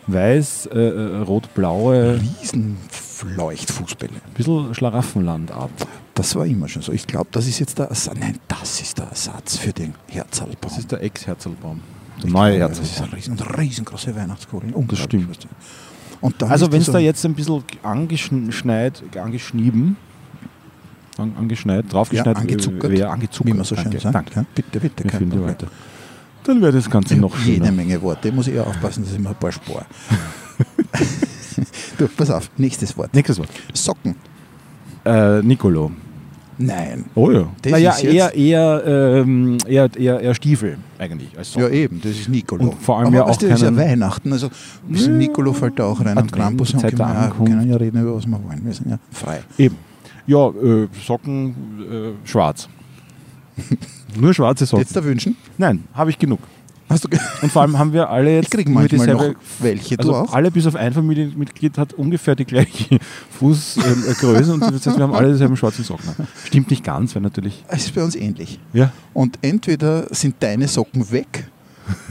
Weiß, äh, äh, rot-blaue, Riesenleuchtfußbälle. ein bisschen Schlaraffenlandart. Das war immer schon so. Ich glaube, das ist jetzt der Ersatz. Nein, das ist der Ersatz für den Herzalbaum. Das ist der Ex-Herzlbaum. Der Ich neue glaube, Das ist eine riesen, riesengroße Weihnachtskugel. Unglaublich, stimmt. Also wenn es da jetzt ein bisschen angeschneit, angeschnieben, an, angeschneit, draufgeschneit Ja, angezuckert, wäre, angezuckert, wie man so schön danke, sagt. danke. Ja, bitte, bitte, kein Problem. Worte. Dann wäre das Ganze noch habe jede schöner. Menge Worte. Ich muss eher aufpassen, dass ich mir ein paar spare. du, pass auf, nächstes Wort. Nächstes Wort. Socken. Äh, Nicolo. Nein. Oh ja. Das naja, ist jetzt- eher, eher, ähm, eher, eher, eher Stiefel eigentlich als Ja, eben, das ist Nicolo. Und vor allem Aber ja weißt auch das ist ja Weihnachten. Also, ein bisschen Nicolo fällt da auch rein. Und Krampus und Zeit können wir können ja reden, über was wir wollen. Wir sind ja frei. Eben. Ja, äh, Socken äh, schwarz. Nur schwarze Socken. Jetzt da wünschen? Nein, habe ich genug. Hast du Und vor allem haben wir alle jetzt Ich krieg manchmal noch dieselbe- welche, Also du auch? alle bis auf ein Familienmitglied hat ungefähr die gleiche Fußgröße und das heißt, wir haben alle dieselben schwarzen Socken. Stimmt nicht ganz, weil natürlich. Es ist bei uns ähnlich. Ja. Und entweder sind deine Socken weg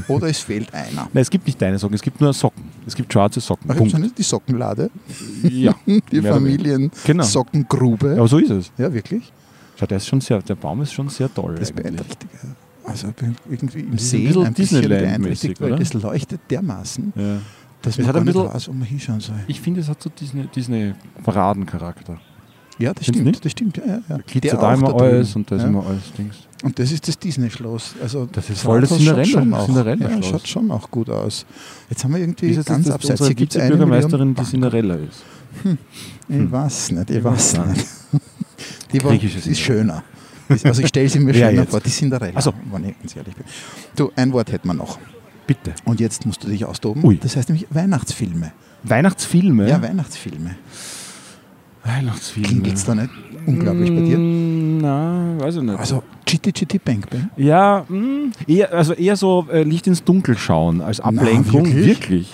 oder es fehlt einer. Nein, es gibt nicht deine Socken, es gibt nur Socken. Es gibt schwarze Socken. Ach, Punkt. nicht die Sockenlade, Ja. die. Genau. Familien-Sockengrube. Aber so ist es. Ja, wirklich? Schau, der, ist schon sehr, der Baum ist schon sehr toll. Das eigentlich. beeindruckt. ja. Also irgendwie im ist ein bisschen beeindruckt, weil oder? das leuchtet dermaßen, Ja. dass Es man hat ein bisschen- weiß, wo man hinschauen soll. Ich finde, es hat so Disney- Disney-Paradencharakter. Ja, das Findest du stimmt, nicht? das stimmt. Ja, ja, ja. Der da auch immer alles und da ist ja. immer alles Dings. Und das ist das Disney-Schloss. Also Das ist voll das Cinderella-Schloss. Ja, schaut schon auch gut aus. Jetzt haben wir irgendwie Ist ganz das, abseits. Hier gibt es eine Vizebürgermeisterin, Million die Cinderella ist? Ich weiß nicht, ich weiß weiß nicht. Die war, Griechische ist schöner. Also ich stelle sie mir schöner vor, die Cinderella, Ach so. wenn ich ganz ehrlich bin. Du, ein Wort hätten wir noch. Bitte. Und jetzt musst du dich austoben. Ui. Das heißt nämlich Weihnachtsfilme. Weihnachtsfilme? Ja, Weihnachtsfilme. Weihnachtsfilme. Klingt jetzt da nicht unglaublich bei dir? Na, weiß ich nicht. Also Chitty Chitty Bang Bang. ja, mm, eher, also eher so äh, Licht ins Dunkel schauen, als Ablenkung. wirklich?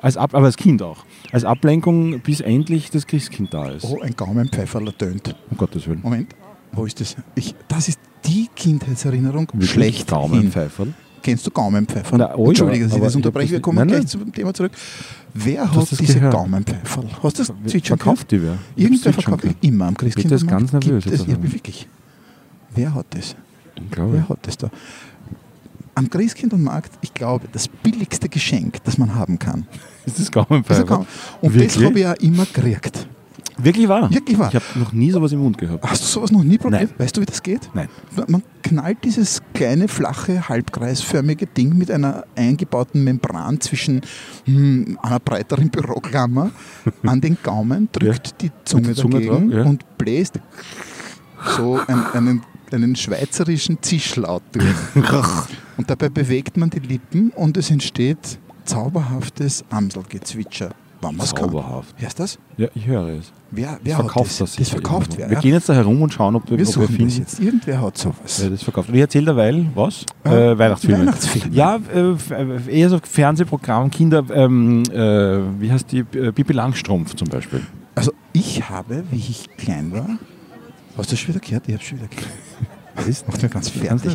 Als Ab, aber als Kind auch. Als Ablenkung, bis endlich das Christkind da ist. Oh, ein Gaumenpfeiferler tönt. Um Gottes Willen. Moment, wo ist das? Ich, das ist die Kindheitserinnerung Wirklich schlecht. Gaumenpfeiferl. Kennst du Gaumenpfeifer? Na, oh ja, Entschuldige, dass ich das unterbreche. Wir das- kommen nein, gleich nein. zum Thema zurück. Wer hat das diese gehört? Gaumenpfeiferl? Hast du das zwitschern Verkauft die wer? Irgendwer verkauft kann. immer am Christkind. das ganz nervös jetzt ja, einmal. wirklich. Wer hat das? Unglaublich. Wer hat das da? Am Christkind und Markt, ich glaube, das billigste Geschenk, das man haben kann. Ist das Das Gaumenpfeifer? ist ein Gaum- und Wirklich? das habe ich ja immer gekriegt. Wirklich wahr? Wirklich wahr. Ich habe noch nie sowas im Mund gehabt. Hast du sowas noch nie probiert? Nein. Weißt du, wie das geht? Nein. Man knallt dieses kleine, flache, halbkreisförmige Ding mit einer eingebauten Membran zwischen hm, einer breiteren Büroklammer an den Gaumen, drückt die Zunge, die Zunge dagegen drauf, ja. und bläst so ein, einen, einen schweizerischen Zischlaut durch. und dabei bewegt man die Lippen und es entsteht zauberhaftes Amselgezwitscher. Man's kann. Zauberhaft. Wer ist das? Ja, ich höre es. Wer, wer verkauft hat das? das Das verkauft wer? Wir ja? gehen jetzt da herum und schauen, ob wir, Wir ob wir suchen das finden. jetzt. Irgendwer hat sowas. Wer das verkauft. Und ich erzähle derweil, was? Ah, äh, Weihnachtsfilme. Weihnachtsfilme. Ja, äh, äh, eher so Fernsehprogramm, Kinder, ähm, äh, wie heißt die? Äh, Bibi Langstrumpf zum Beispiel. Also ich habe, wie ich klein war, hast du das schon wieder gehört? Ich habe schon wieder gehört. Das ist macht mir ganz fertig.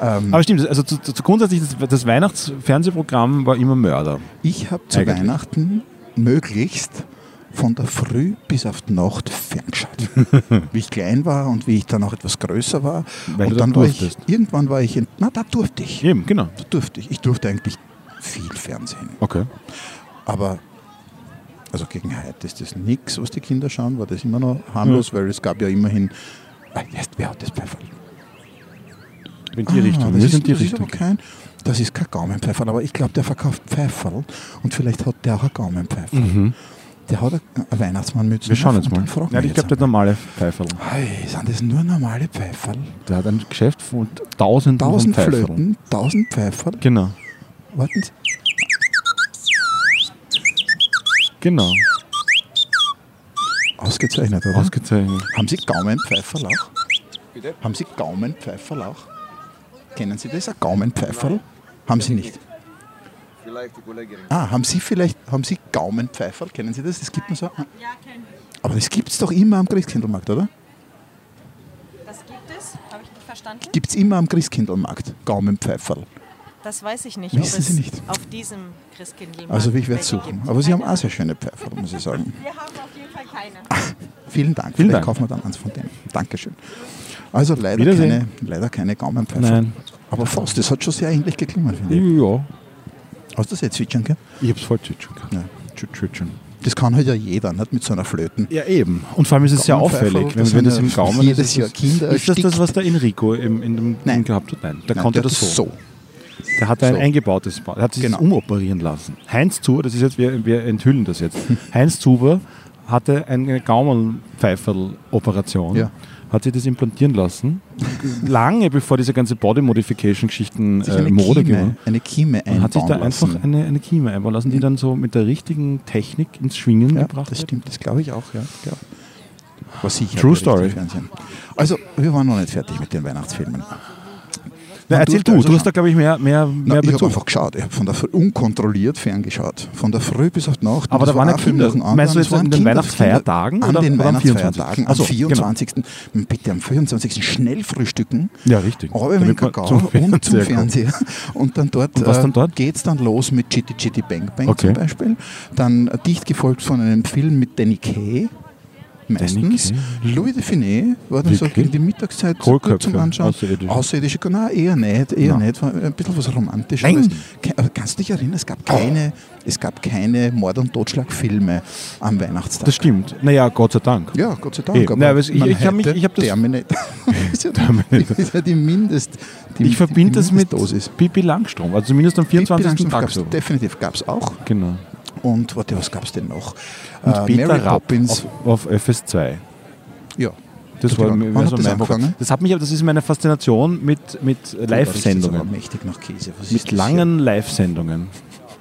Ähm, Aber stimmt, also zu, zu grundsätzlich, das, das Weihnachtsfernsehprogramm war immer Mörder. ich habe zu Eigentlich. Weihnachten möglichst von der Früh bis auf die Nacht ferngeschaut. wie ich klein war und wie ich dann auch etwas größer war. Weil und dann da war ich, irgendwann war ich, in, na da durfte ich. Eben, genau. Da durfte ich. Ich durfte eigentlich viel Fernsehen. Okay. Aber also gegen heute ist das nichts, was die Kinder schauen, war das immer noch harmlos, weil es gab ja immerhin, Ah, wer hat das Pfeiferl? In die Richtung. Ah, Das Wir ist, sind die das ist aber Richtung. kein, das ist kein Gaumenpfeiferl, aber ich glaube, der verkauft Pfeiferl und vielleicht hat der auch ein Gaumenpfeiferl. Mhm. Der hat eine Weihnachtsmannmütze. Wir schauen auf jetzt mal. Ja, ich glaube, der jetzt normale Pfeiferl. Hey, sind das nur normale Pfeiferl? Der hat ein Geschäft von tausenden Tausend von Pfeiferln. Flöten, tausend Pfeiferl. Genau. Warten Sie. Genau. Ausgezeichnet, oder? Ausgezeichnet. Haben Sie Gaumenpfeiferl auch? Bitte? Haben Sie Gaumenpfeiferl auch? Kennen Sie das, ein Gaumenpfeiferl? Haben Sie nicht? Vielleicht die Kollegin. Ah, haben Sie vielleicht, haben Sie Gaumenpfeiferl? Kennen Sie das? Das gibt man so. Ja, kenn ich. Aber das gibt es doch immer am Christkindlmarkt, oder? Das gibt es? Habe ich nicht verstanden? Gibt es immer am Christkindlmarkt, Gaumenpfeiferl. Das weiß ich nicht. Wissen ob es Sie nicht? Auf diesem Christkindlmarkt Also ich werde suchen. gibt. Aber Sie haben auch sehr schöne Pfeiferl, muss ich sagen. Wir haben auf jeden Fall keine. Vielen Dank. Vielen Vielleicht Dank. kaufen wir dann eins von denen. Dankeschön. Also leider keine, leider keine Gaumenpfeiferl. Nein. Aber fast, das hat schon sehr ähnlich geklungen, finde ich. Ja. Hast du das jetzt zwitschern gehört? Ich hab's voll zwitschern. Ja. Tschü. Das kann halt ja jeder, nicht mit so einer Flöten. Ja, eben. Und vor allem ist es sehr auffällig, wenn, wenn das im Gaumen jedes ist. ist Jahr das- Kinder ist das das, was der Enrico im, in dem Nein. Gehabt hat? Nein, der Nein, konnte der das hat so. so. Der hatte ein So. eingebautes Bad. Er hat sich Genau. umoperieren lassen. Heinz Zuber, das ist jetzt, wir, wir enthüllen das jetzt. Heinz Zuber hatte eine Gaumenpfeiferl-Operation. Ja. Hat sich das implantieren lassen. Lange bevor diese ganze Body Modification-Geschichten Sich äh, Mode geworden. eine Kieme Und hat sich da einbauen einfach lassen. eine, eine Kieme einbauen lassen, die dann so mit der richtigen Technik ins Schwingen Ja, gebracht das wird. stimmt, das glaube ich auch, ja. ja. War sicher. True story. Also, wir waren noch nicht fertig mit den Weihnachtsfilmen. Na, erzähl du, also du hast da glaube ich mehr, mehr, Na, mehr ich habe einfach geschaut. Ich habe von der Früh unkontrolliert ferngeschaut. Von der Früh bis auf die Nacht. Aber da waren war ja Kinder. Meinst du Es jetzt waren an den Weihnachtsfeiertagen An den Weihnachtsfeiertagen. 24.? Am Ach so, genau. 24. Bitte am 24. schnell frühstücken. Ja, richtig. Aber mit Kakao zum und zum Fernseher. Und dann dort, Und was dann dort? es dann los mit Chitty Chitty Bang Bang Okay. zum Beispiel. Dann äh, dicht gefolgt von einem Film mit Danny Kay. Meistens. Louis de Finet war dann so Wirklich? gegen die Mittagszeit so gut zum Anschauen. Außerirdische. Außerirdische, nein, eher nicht, eher Nein. nicht. War ein bisschen was Romantischeres. Nein. Aber Kannst du dich erinnern, es gab keine, es gab keine Mord- und Totschlagfilme am Weihnachtstag. Das stimmt. Naja, Gott sei Dank. Ja, Gott sei Dank. Eben. Es- ich- ich hab mich- ich das- Terminator. ja, Terminator. ist ja die Mindest. Die, Ich verbinde das mit Mindestdosis. Pipi Langstrom, also zumindest am 24. Tag gab's, so. Definitiv gab es auch. Genau. Und warte, was gab es denn noch? Und Äh, Peter Mary Poppins. auf, auf FS2. Ja. Das Peter war, mir- Wann war hat so das angefangen? Das hat mich, das ist meine Faszination mit, mit Das aber Live-Sendungen. mächtig nach Käse. Was Mit das langen Live-Sendungen.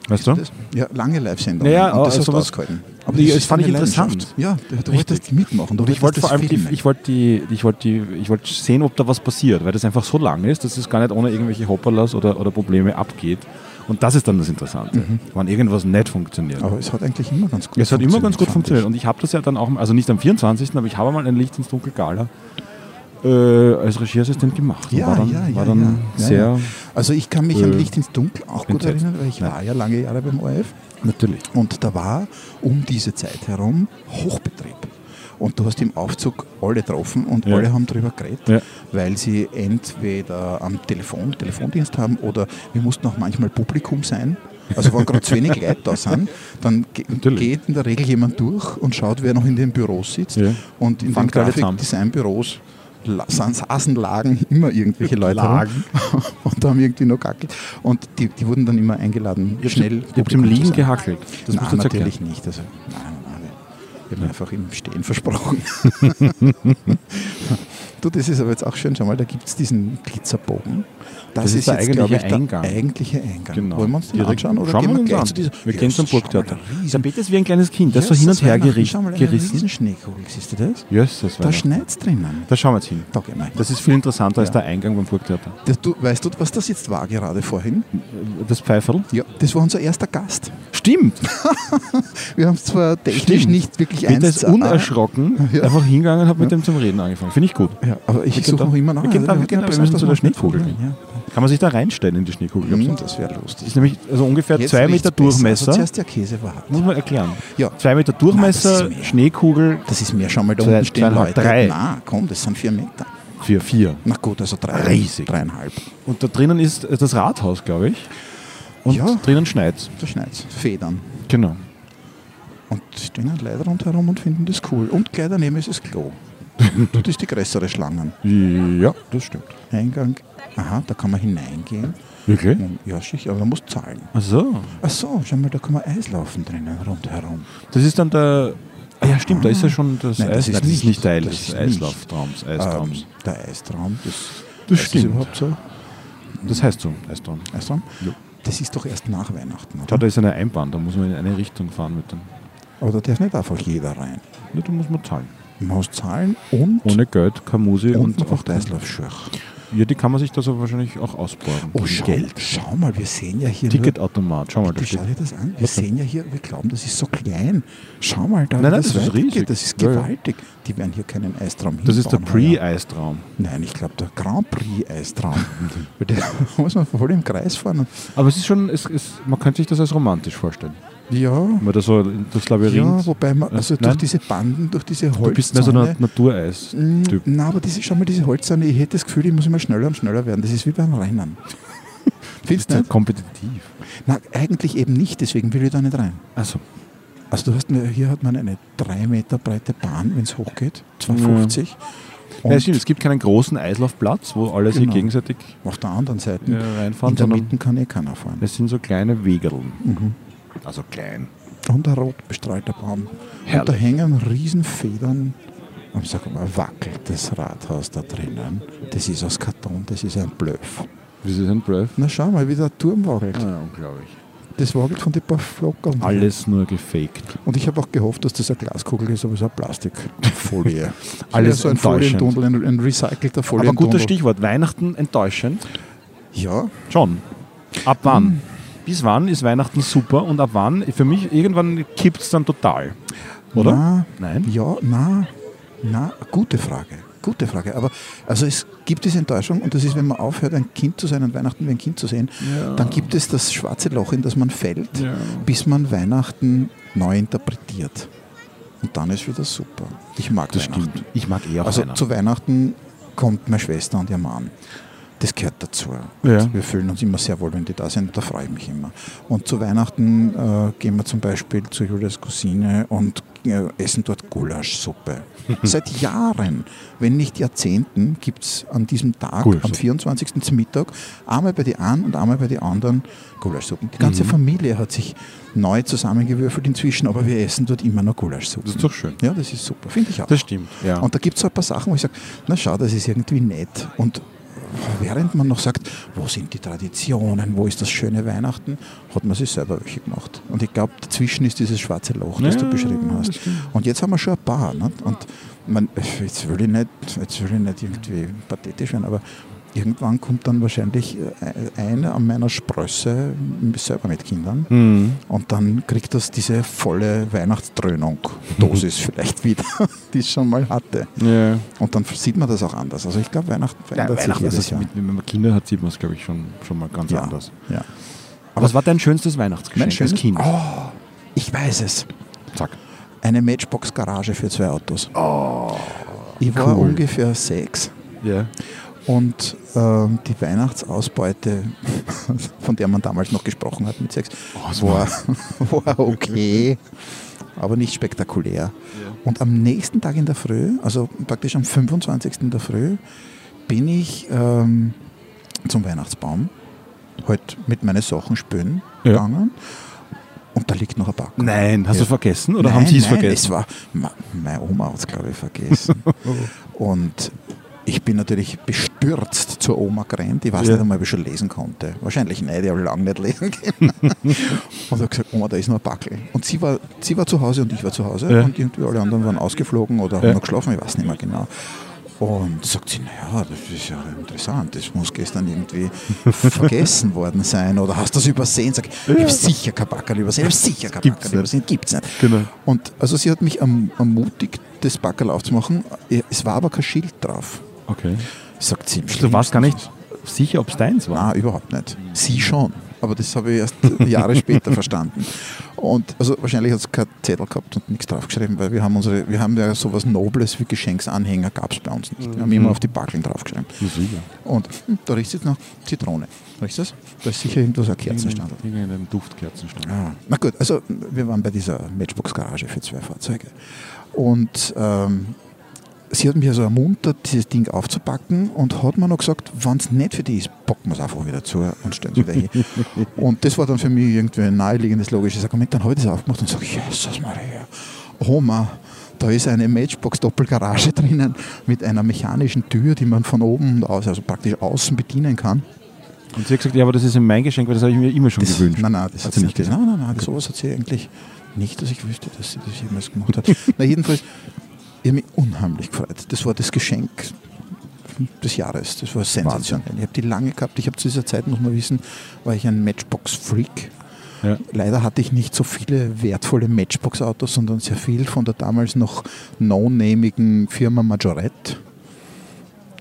Weißt du? Das, ja, lange Live-Sendungen. Ja, ja, und das also hast du. Aber das das fand ich interessant. Ja, du, wolltest mitmachen. Du ich wollte vor allem die, ich wollte die, ich wollte die, ich wollte sehen, ob da was passiert, weil das einfach so lang ist, dass es gar nicht ohne irgendwelche Hopperlas oder, oder Probleme abgeht. Und das ist dann das Interessante, wann irgendwas nicht funktioniert. Mhm. Aber es hat eigentlich immer ganz gut es hat immer ganz gut funktioniert. Und ich habe das ja dann auch, also nicht am 24., aber ich habe mal ein Licht ins Dunkel Gala äh, als Regieassistent gemacht. Ja, war dann, ja, ja. war dann ja, sehr, ja. Also ich kann mich an äh, Licht ins Dunkel auch gut entsetzt. erinnern, weil ich war ja lange Jahre beim ORF. natürlich. Und da war um diese Zeit herum Hochbetrieb. Und du hast im Aufzug alle getroffen und Ja. alle haben darüber geredet, Ja. weil sie entweder am Telefon, Telefondienst haben oder wir mussten auch manchmal Publikum sein. Also wenn gerade zu wenig Leute da sind, dann ge Natürlich. geht in der Regel jemand durch und schaut, wer noch in den Büros sitzt. Ja. Und in den alle zusammen. Grafikdesignbüros saßen lagen immer irgendwelche Leute Lagen. und haben irgendwie noch gackelt. Und die, die wurden dann immer eingeladen, Ihr schnell ihr habt im Liegen gehackelt. Das Nein, jetzt erklären. natürlich nicht. Also, nein. Ich habe einfach im Stehen versprochen. du, das ist aber jetzt auch schön. Schau mal, da gibt es diesen Pizzabogen. Das, Das ist ist, der jetzt, eigentliche ich, der Eingang. eigentliche Eingang. Genau. Wollen wir uns den Direkt- anschauen? Oder Schauen gehen wir gleich an. zu dieser? Wir gehen zum Burgtheater. der Peter ist wie ein kleines Kind, der ist so hin und her gerissen. Siehst du das? Jesus, Da schneit es drinnen. Da schauen wir jetzt hin. Da gehen wir. Das ist viel interessanter als Ja. der Eingang beim Burgtheater. Das, du, weißt du, was das jetzt war gerade vorhin? Das Pfeiferl? Ja, das war unser erster Gast. Stimmt. Wir haben es zwar technisch Stimmt. nicht wirklich Peter eins ist unerschrocken Ja. einfach hingegangen und hat mit dem zum Reden angefangen. Finde ich gut. Ja, aber ich gehen suche noch immer nach. wir gehen da- wir gehen da- wir müssen zu der Schneekugel. Ja. Kann man sich da reinstellen in die Schneekugel? glaubst du? Hm, das wäre lustig. ist nämlich also ungefähr Jetzt zwei Meter. Durchmesser. Also zuerst der Käse war. Muss man erklären. Ja. Zwei Meter Nein, Durchmesser, das ist mehr. Schneekugel Das ist mehr. Schau mal, da Zwei- unten stehen Leute. drei. Nein, komm, das sind vier Meter. für vier. Na gut, also drei. Riesig. Dreieinhalb. Und da drinnen ist das Rathaus, glaube ich. Und Ja. drinnen schneit's. Da schneit's. Federn. Genau. Und stehen halt Leute rundherum und finden das cool. Und gleich daneben ist das Klo. Dort ist die größere Schlangen. Ja, das stimmt. Eingang. Aha, da kann man hineingehen. Wirklich? Ja, sicher, aber man muss zahlen. Ach so. Ach so, schau mal, da kann man Eislaufen drinnen rundherum. Das ist dann der. Ah ja, stimmt, da ist ja schon das Nein, das Eis. ist Nein, das ist nicht- Teil das des ist. Eislauftraums. Eistraums. Ähm, der Eistraum, das, Das ist stimmt. überhaupt so. Das heißt so, Eistraum. Eistraum? Ja. Das ist doch erst nach Weihnachten, Schau, oder? da ist eine Einbahn, da muss man in eine Richtung fahren mit dem. Aber da darf nicht einfach jeder rein. Ja, da muss man zahlen. Man muss zahlen und, Ohne Geld, keine Musik und, und, noch auch Eislaufschürch. Ja, die kann man sich da so wahrscheinlich auch ausborgen. Oh, schau, Geld. schau mal, wir sehen ja hier Ticketautomat, schau mal, da schau dir das an. Wir Was denn? sehen ja hier, wir glauben, das ist so klein. Schau mal, da Nein, nein, wie das ist riesig. Das ist Ja, ja. gewaltig. Die werden hier keinen Eistraum Das ist der. Pre-Eistraum. Nein, ich glaube, der Grand Prix Eistraum. Weil der muss man voll im Kreis fahren. Aber es ist schon, es ist, man könnte sich das als romantisch vorstellen. Ja, Wenn man da so das Labyrinth. ja wobei man, also durch Nein. diese Banden, durch diese du bist mehr so ein. Natureis-Typ. Nein, aber diese, schau mal, diese Holzzäune, ich hätte das Gefühl, ich muss immer schneller und schneller werden. Das ist wie beim Rennen. Findest du ja kompetitiv. Na, eigentlich eben nicht, deswegen will ich da nicht rein. Also, Also du hast hier hat man eine 3 Meter breite Bahn, wenn es hochgeht, 250. Und Ja, stimmt, es gibt keinen großen Eislaufplatz, wo alle sich Genau. gegenseitig auf der anderen Seite, äh, in reinfahren, der Mitte kann eh keiner fahren. es sind so kleine Wegeln. Mhm. Also klein. Und ein rot bestrahlter Baum. Und da Herrlich. hängen Riesenfedern. Und ich sage mal, wackelt das Rathaus da drinnen. Das ist aus Karton, das ist ein Bluff. Wie ist ein Bluff? Na schau mal, wie der Turm wackelt. Ja, unglaublich. Das wackelt von den paar Flockeln. Alles nur gefaked. Und ich habe auch gehofft, dass das eine Glaskugel ist, aber es ist eine Plastikfolie. Alles so ein. Folientunnel, ein, ein recycelter Aber Folientunnel. guter Stichwort, Weihnachten enttäuschend. Ja, Schon. Ab wann? Hm. Bis wann ist Weihnachten super und ab wann? Für mich, irgendwann kippt es dann total. Oder? Na, Nein? Ja, na, na, gute Frage. Gute Frage. Aber also es gibt diese Enttäuschung und das ist, wenn man aufhört, ein Kind zu sein und Weihnachten wie ein Kind zu sehen, dann gibt es das schwarze Loch, in das man fällt, Ja. bis man Weihnachten neu interpretiert. Und dann ist wieder super. Ich mag Das Weihnachten. stimmt. Ich mag eher auch Also Weihnachten. zu Weihnachten kommt meine Schwester und ihr Mann. Das gehört dazu. Ja. Und Wir fühlen uns immer sehr wohl, wenn die da sind. Da freue ich mich immer. Und zu Weihnachten äh, gehen wir zum Beispiel zu Julias Cousine und äh, essen dort Gulaschsuppe. Seit Jahren, wenn nicht Jahrzehnten, gibt es an diesem Tag, am Gulaschsuppe. 24. zum Mittag, einmal bei den einen und einmal bei den anderen Gulaschsuppen. Die ganze Familie hat sich neu zusammengewürfelt inzwischen, aber wir essen dort immer noch Gulaschsuppen. Das ist doch schön. Ja, das ist super. Finde ich auch. Das stimmt. Ja. Und da gibt es so ein paar Sachen, wo ich sage, na schau, das ist irgendwie nett. Und während man noch sagt, wo sind die Traditionen, wo ist das schöne Weihnachten, hat man sich selber welche gemacht. Und ich glaube, dazwischen ist dieses schwarze Loch, das du Ja, beschrieben das hast. Und jetzt haben wir schon ein paar. Nicht? Und man, jetzt, will ich nicht, jetzt will ich nicht irgendwie pathetisch werden, aber irgendwann kommt dann wahrscheinlich äh, einer an meiner Sprösse, selber mit Kindern, Mhm. und dann kriegt das diese volle Weihnachtsdröhnung, Dosis vielleicht wieder, die es schon mal hatte. ja. Und dann sieht man das auch anders. Also ich glaube, Weihnachten Ja, verändert sich Weihnachten, jedes Jahr. mit, wenn man Kinder hat, sieht man es, glaube ich, schon, schon mal ganz Ja. anders. Ja. Aber was war dein schönstes Weihnachtsgeschenk Mein Kind? Oh, ich weiß es. Zack. Eine Matchbox-Garage für zwei Autos. ich war Oh, cool. ungefähr sechs Ja. Und ähm, die Weihnachtsausbeute, von der man damals noch gesprochen hat mit sechs, Oh, war, war okay, aber nicht spektakulär. Und am nächsten Tag in der Früh, also praktisch am 25. in der Früh, bin ich ähm, zum Weihnachtsbaum, halt mit meinen Sachen spülen Ja. gegangen und da liegt noch ein Backen. Nein, hast Ja. du vergessen oder nein, haben sie es vergessen? Es war, meine Oma hat es, glaube ich, vergessen. und ich bin natürlich bestürzt zur Oma gerannt. Ich weiß Ja. nicht einmal, ob ich schon lesen konnte. Wahrscheinlich nicht, ich habe lange nicht lesen können. und habe gesagt, Oma, da ist noch ein Backel. Und sie war, sie war zu Hause und ich war zu Hause. Ja. Und irgendwie alle anderen waren ausgeflogen oder haben Ja. noch geschlafen, ich weiß nicht mehr genau. Und sagt sie, naja, das ist ja interessant, das muss gestern irgendwie vergessen worden sein oder hast du das übersehen? Sag, ich habe sicher kein Backerl übersehen, ich habe sicher kein Backerl übersehen, gibt es nicht. Genau. Und also sie hat mich erm- ermutigt, das Backerl aufzumachen. Es war aber kein Schild drauf. Okay. Sagt sie. Du warst gar nicht sicher, ob es deins war. Nein, überhaupt nicht. Sie schon. Aber das habe ich erst Jahre später verstanden. Und also wahrscheinlich hat es kein Zettel gehabt und nichts draufgeschrieben, weil wir haben unsere, wir haben ja sowas Nobles wie Geschenksanhänger gab es bei uns nicht. Wir haben immer auf die Backeln draufgeschrieben. Und hm, da riecht es jetzt nach Zitrone. Riechst du das? Da ist sicher irgendwo so ein Kerzenstand. Irgendein Duftkerzenstand. Ah, na gut, also wir waren bei dieser Matchbox-Garage für zwei Fahrzeuge. Und ähm, sie hat mich also ermuntert, dieses Ding aufzupacken und hat mir noch gesagt, wenn es nicht für die ist, packen wir es einfach wieder zu und stellen es wieder hin. und das war dann für mich irgendwie ein naheliegendes, logisches Argument. Dann habe ich das aufgemacht und sage, Jesus Maria, Oma, da ist eine Matchbox-Doppelgarage drinnen mit einer mechanischen Tür, die man von oben und aus, also praktisch außen bedienen kann. Und sie hat gesagt, ja, aber das ist mein Geschenk, weil das habe ich mir immer schon Das, gewünscht. Nein, nein, das Hat sie nicht gesagt. Nein, nein, nein, sowas hat sie eigentlich nicht, dass ich wüsste, dass sie das jemals gemacht hat. Na, jedenfalls, ich habe mich unheimlich gefreut. Das war das Geschenk des Jahres. Das war sensationell. Ich habe die lange gehabt. Ich habe zu dieser Zeit, muss man wissen, war ich ein Matchbox-Freak. Ja. Leider hatte ich nicht so viele wertvolle Matchbox-Autos, sondern sehr viel von der damals noch no-namigen Firma Majorette.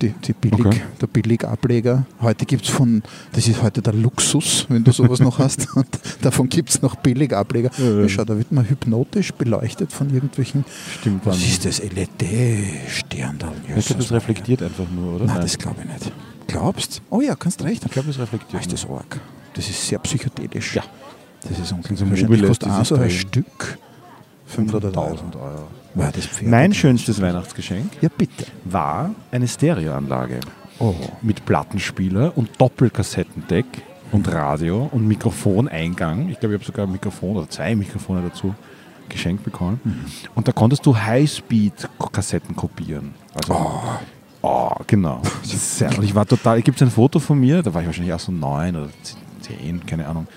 Die, die billig, Okay. Der Billigableger. Heute gibt es von, das ist heute der Luxus, wenn du sowas noch hast. Davon gibt es noch Billigableger. Ja, ja. Schau, da wird man hypnotisch beleuchtet von irgendwelchen. Stimmt. Was ist das? LED-Sterndal. Ich glaube, das reflektiert einfach nur, oder? Nein, das glaube ich nicht. Glaubst? Oh ja, kannst recht. ich glaube, das reflektiert. ist das arg. Das ist sehr psychedelisch. Ja. Das ist unglaublich. Mobile kostet ist auch so ein. Stück 500 Euro. 1000 Euro. War das Pferd? Mein schönstes Weihnachtsgeschenk Ja, bitte. war eine Stereoanlage Oh. mit Plattenspieler und Doppelkassettendeck und Radio und Mikrofoneingang. Ich glaube, ich habe sogar ein Mikrofon oder zwei Mikrofone dazu geschenkt bekommen. Und da konntest du Highspeed-Kassetten kopieren. Also, oh. genau. Das ist sehr, und ich war total, gibt es ein Foto von mir, da war ich wahrscheinlich auch so neun oder zehn, keine Ahnung.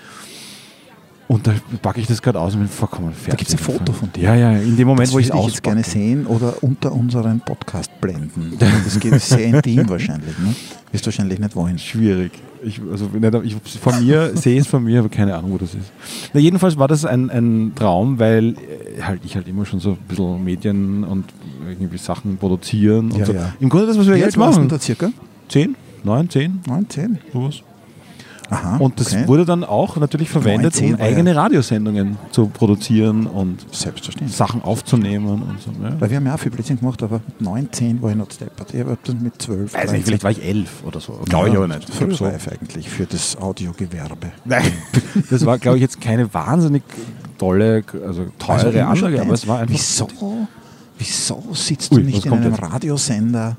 Und da packe ich das gerade aus und bin vollkommen fertig. Da gibt es ein Foto von dir. Ja, ja, in dem Moment, das wo ich es ich jetzt gerne auspacke. sehen oder unter unseren Podcast blenden. Das geht sehr intim wahrscheinlich. Ne? Wirst du wahrscheinlich nicht wollen. Schwierig. Ich, also, ich von mir sehe es von mir, aber keine Ahnung, wo das ist. Na, jedenfalls war das ein, ein Traum, weil äh, halt, ich halt immer schon so ein bisschen Medien und irgendwie Sachen produzieren und Ja, so. ja. Im Grunde das, was wir Wie jetzt alt warst du machen. da circa? Zehn, neun, zehn, 9, 10. sowas. Aha. Und das okay. wurde dann auch natürlich verwendet, 19 um ja- eigene Radiosendungen zu produzieren und. Sachen aufzunehmen und so. Ja. Weil wir haben ja auch viel Blödsinn gemacht, aber mit 9, 10 war ich noch steppert. Ich habe dann mit 12, Weiß nicht, vielleicht war ich elf oder so. Glaube ich aber nicht. Ich glaub, so. Eigentlich für das Audiogewerbe. Nein, das war, glaube ich, jetzt keine wahnsinnig tolle, also teure Also immer schon Anlage, aber es war einfach. Wieso, wieso sitzt Ui, du nicht in einem jetzt? Radiosender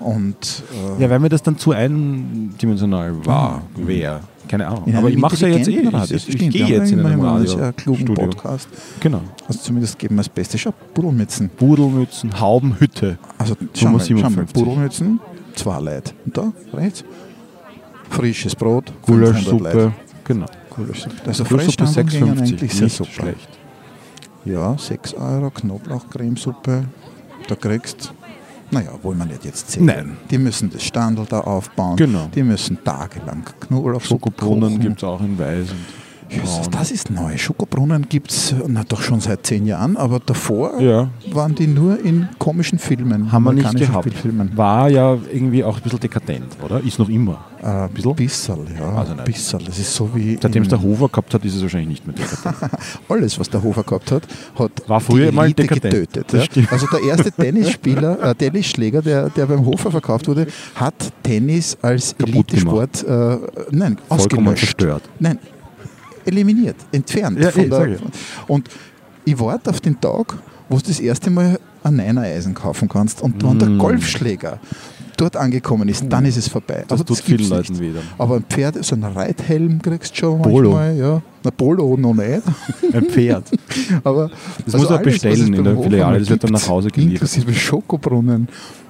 und äh, Ja, weil mir das dann zu eindimensional war, wäre. Keine Ahnung. in Aber ich mache es ja jetzt eh. intelligenten Ich, Stimmt, gehe jetzt in einem einen Radio. sehr klugen Studio. Podcast. Genau. Also zumindest geben wir das Beste. Schau, Pudelmützen. Budelmützen, Haubenhütte. Also schau mal, schau mal, 57. Pudelmützen, zwei Leute. Und da, rechts, frisches Brot, 500 Gulaschsuppe. Genau. Gulaschsuppe. Also Gulaschsuppe Freistangen gingen 6,50. eigentlich sehr Nicht super. schlecht. Ja, 6 Euro, Knoblauchcremesuppe. Da kriegst naja, wollen wir nicht jetzt zählen. Nein. Die müssen das Standel da aufbauen. Genau. Die müssen tagelang Knoblauchsuppe Schokobrunnen gibt es auch in Weiß. Jesus, das ist neu. Schokobrunnen gibt es doch schon seit zehn Jahren, aber davor Ja. waren die nur in komischen Filmen. Haben wir nicht gehabt. Spielfilmen. War ja irgendwie auch ein bisschen dekadent, oder? Ist noch immer. Äh, ein bisschen? Bisserl, ja. Also nicht. Bisserl. Das ist so wie. Seitdem es der Hofer gehabt hat, ist es wahrscheinlich nicht mehr dekadent. alles, was der Hofer gehabt hat, hat War früher die mal getötet. Ja? Also der erste Tennisspieler, äh, Tennisschläger, der, der beim Hofer verkauft wurde, hat Tennis als Elitesport äh, nein, Vollkommen ausgelöscht. zerstört. Nein, eliminiert, entfernt. Ja, von eh, der, und ich warte auf den Tag, wo du das erste Mal ein Neinereisen kaufen kannst und wenn der Mm. Golfschläger dort angekommen ist, dann ist es vorbei. Das Aber tut gibt's vielen. Leuten weh. Aber ein Pferd, so ein Reithelm kriegst du schon Polo. manchmal. Ja. Na, Polo noch nicht. Ein Pferd. Aber Das muss er alles, was bestellen es in der Filiale, das wird dann nach Hause geliefert. Inklusive Schokobrunnen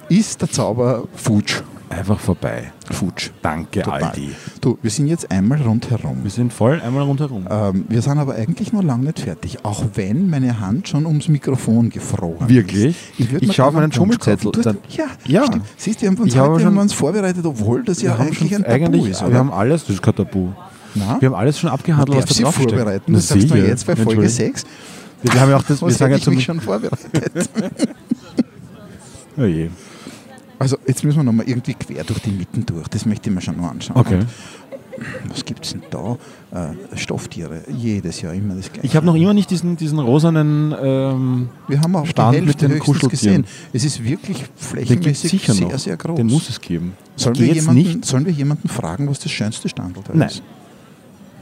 ist der Zauber futsch. Einfach vorbei. Futsch. Danke, Total. Aldi. Du, wir sind jetzt einmal rundherum. Wir sind voll einmal rundherum. Ähm, wir sind aber eigentlich noch lange nicht fertig, auch wenn meine Hand schon ums Mikrofon gefroren Wirklich? ist. würd Ich mir schaue auf meinen Schummelzettel. Du, ja, Ja. stimmt. Siehst du, wir haben uns Ich heute schon- uns vorbereitet, obwohl das ja wir eigentlich ein Tabu eigentlich, ist. wir Oder? haben alles, das ist kein Tabu. Na? Wir haben alles schon abgehandelt, was da sie draufsteht. vorbereiten, das sagst du jetzt bei Folge Entschuldigung. 6. Wir haben ja auch das, wir sagen ja ich zum... mich schon vorbereitet? Oh je. Also jetzt müssen wir nochmal irgendwie quer durch die Mitten durch. Das möchte ich mir schon noch anschauen. Okay. Was gibt es denn da? Äh, Stofftiere, jedes Jahr immer das gleiche. Ich habe noch immer nicht diesen, diesen rosanen... Ähm, Wir haben auch Stand die mit Hälfte den höchstens Kuscheltieren. gesehen. Es ist wirklich den flächenmäßig sehr, noch. sehr groß. Den muss es geben. sollen, wir jemanden, sollen wir jemanden fragen, was das schönste Standel da Nein.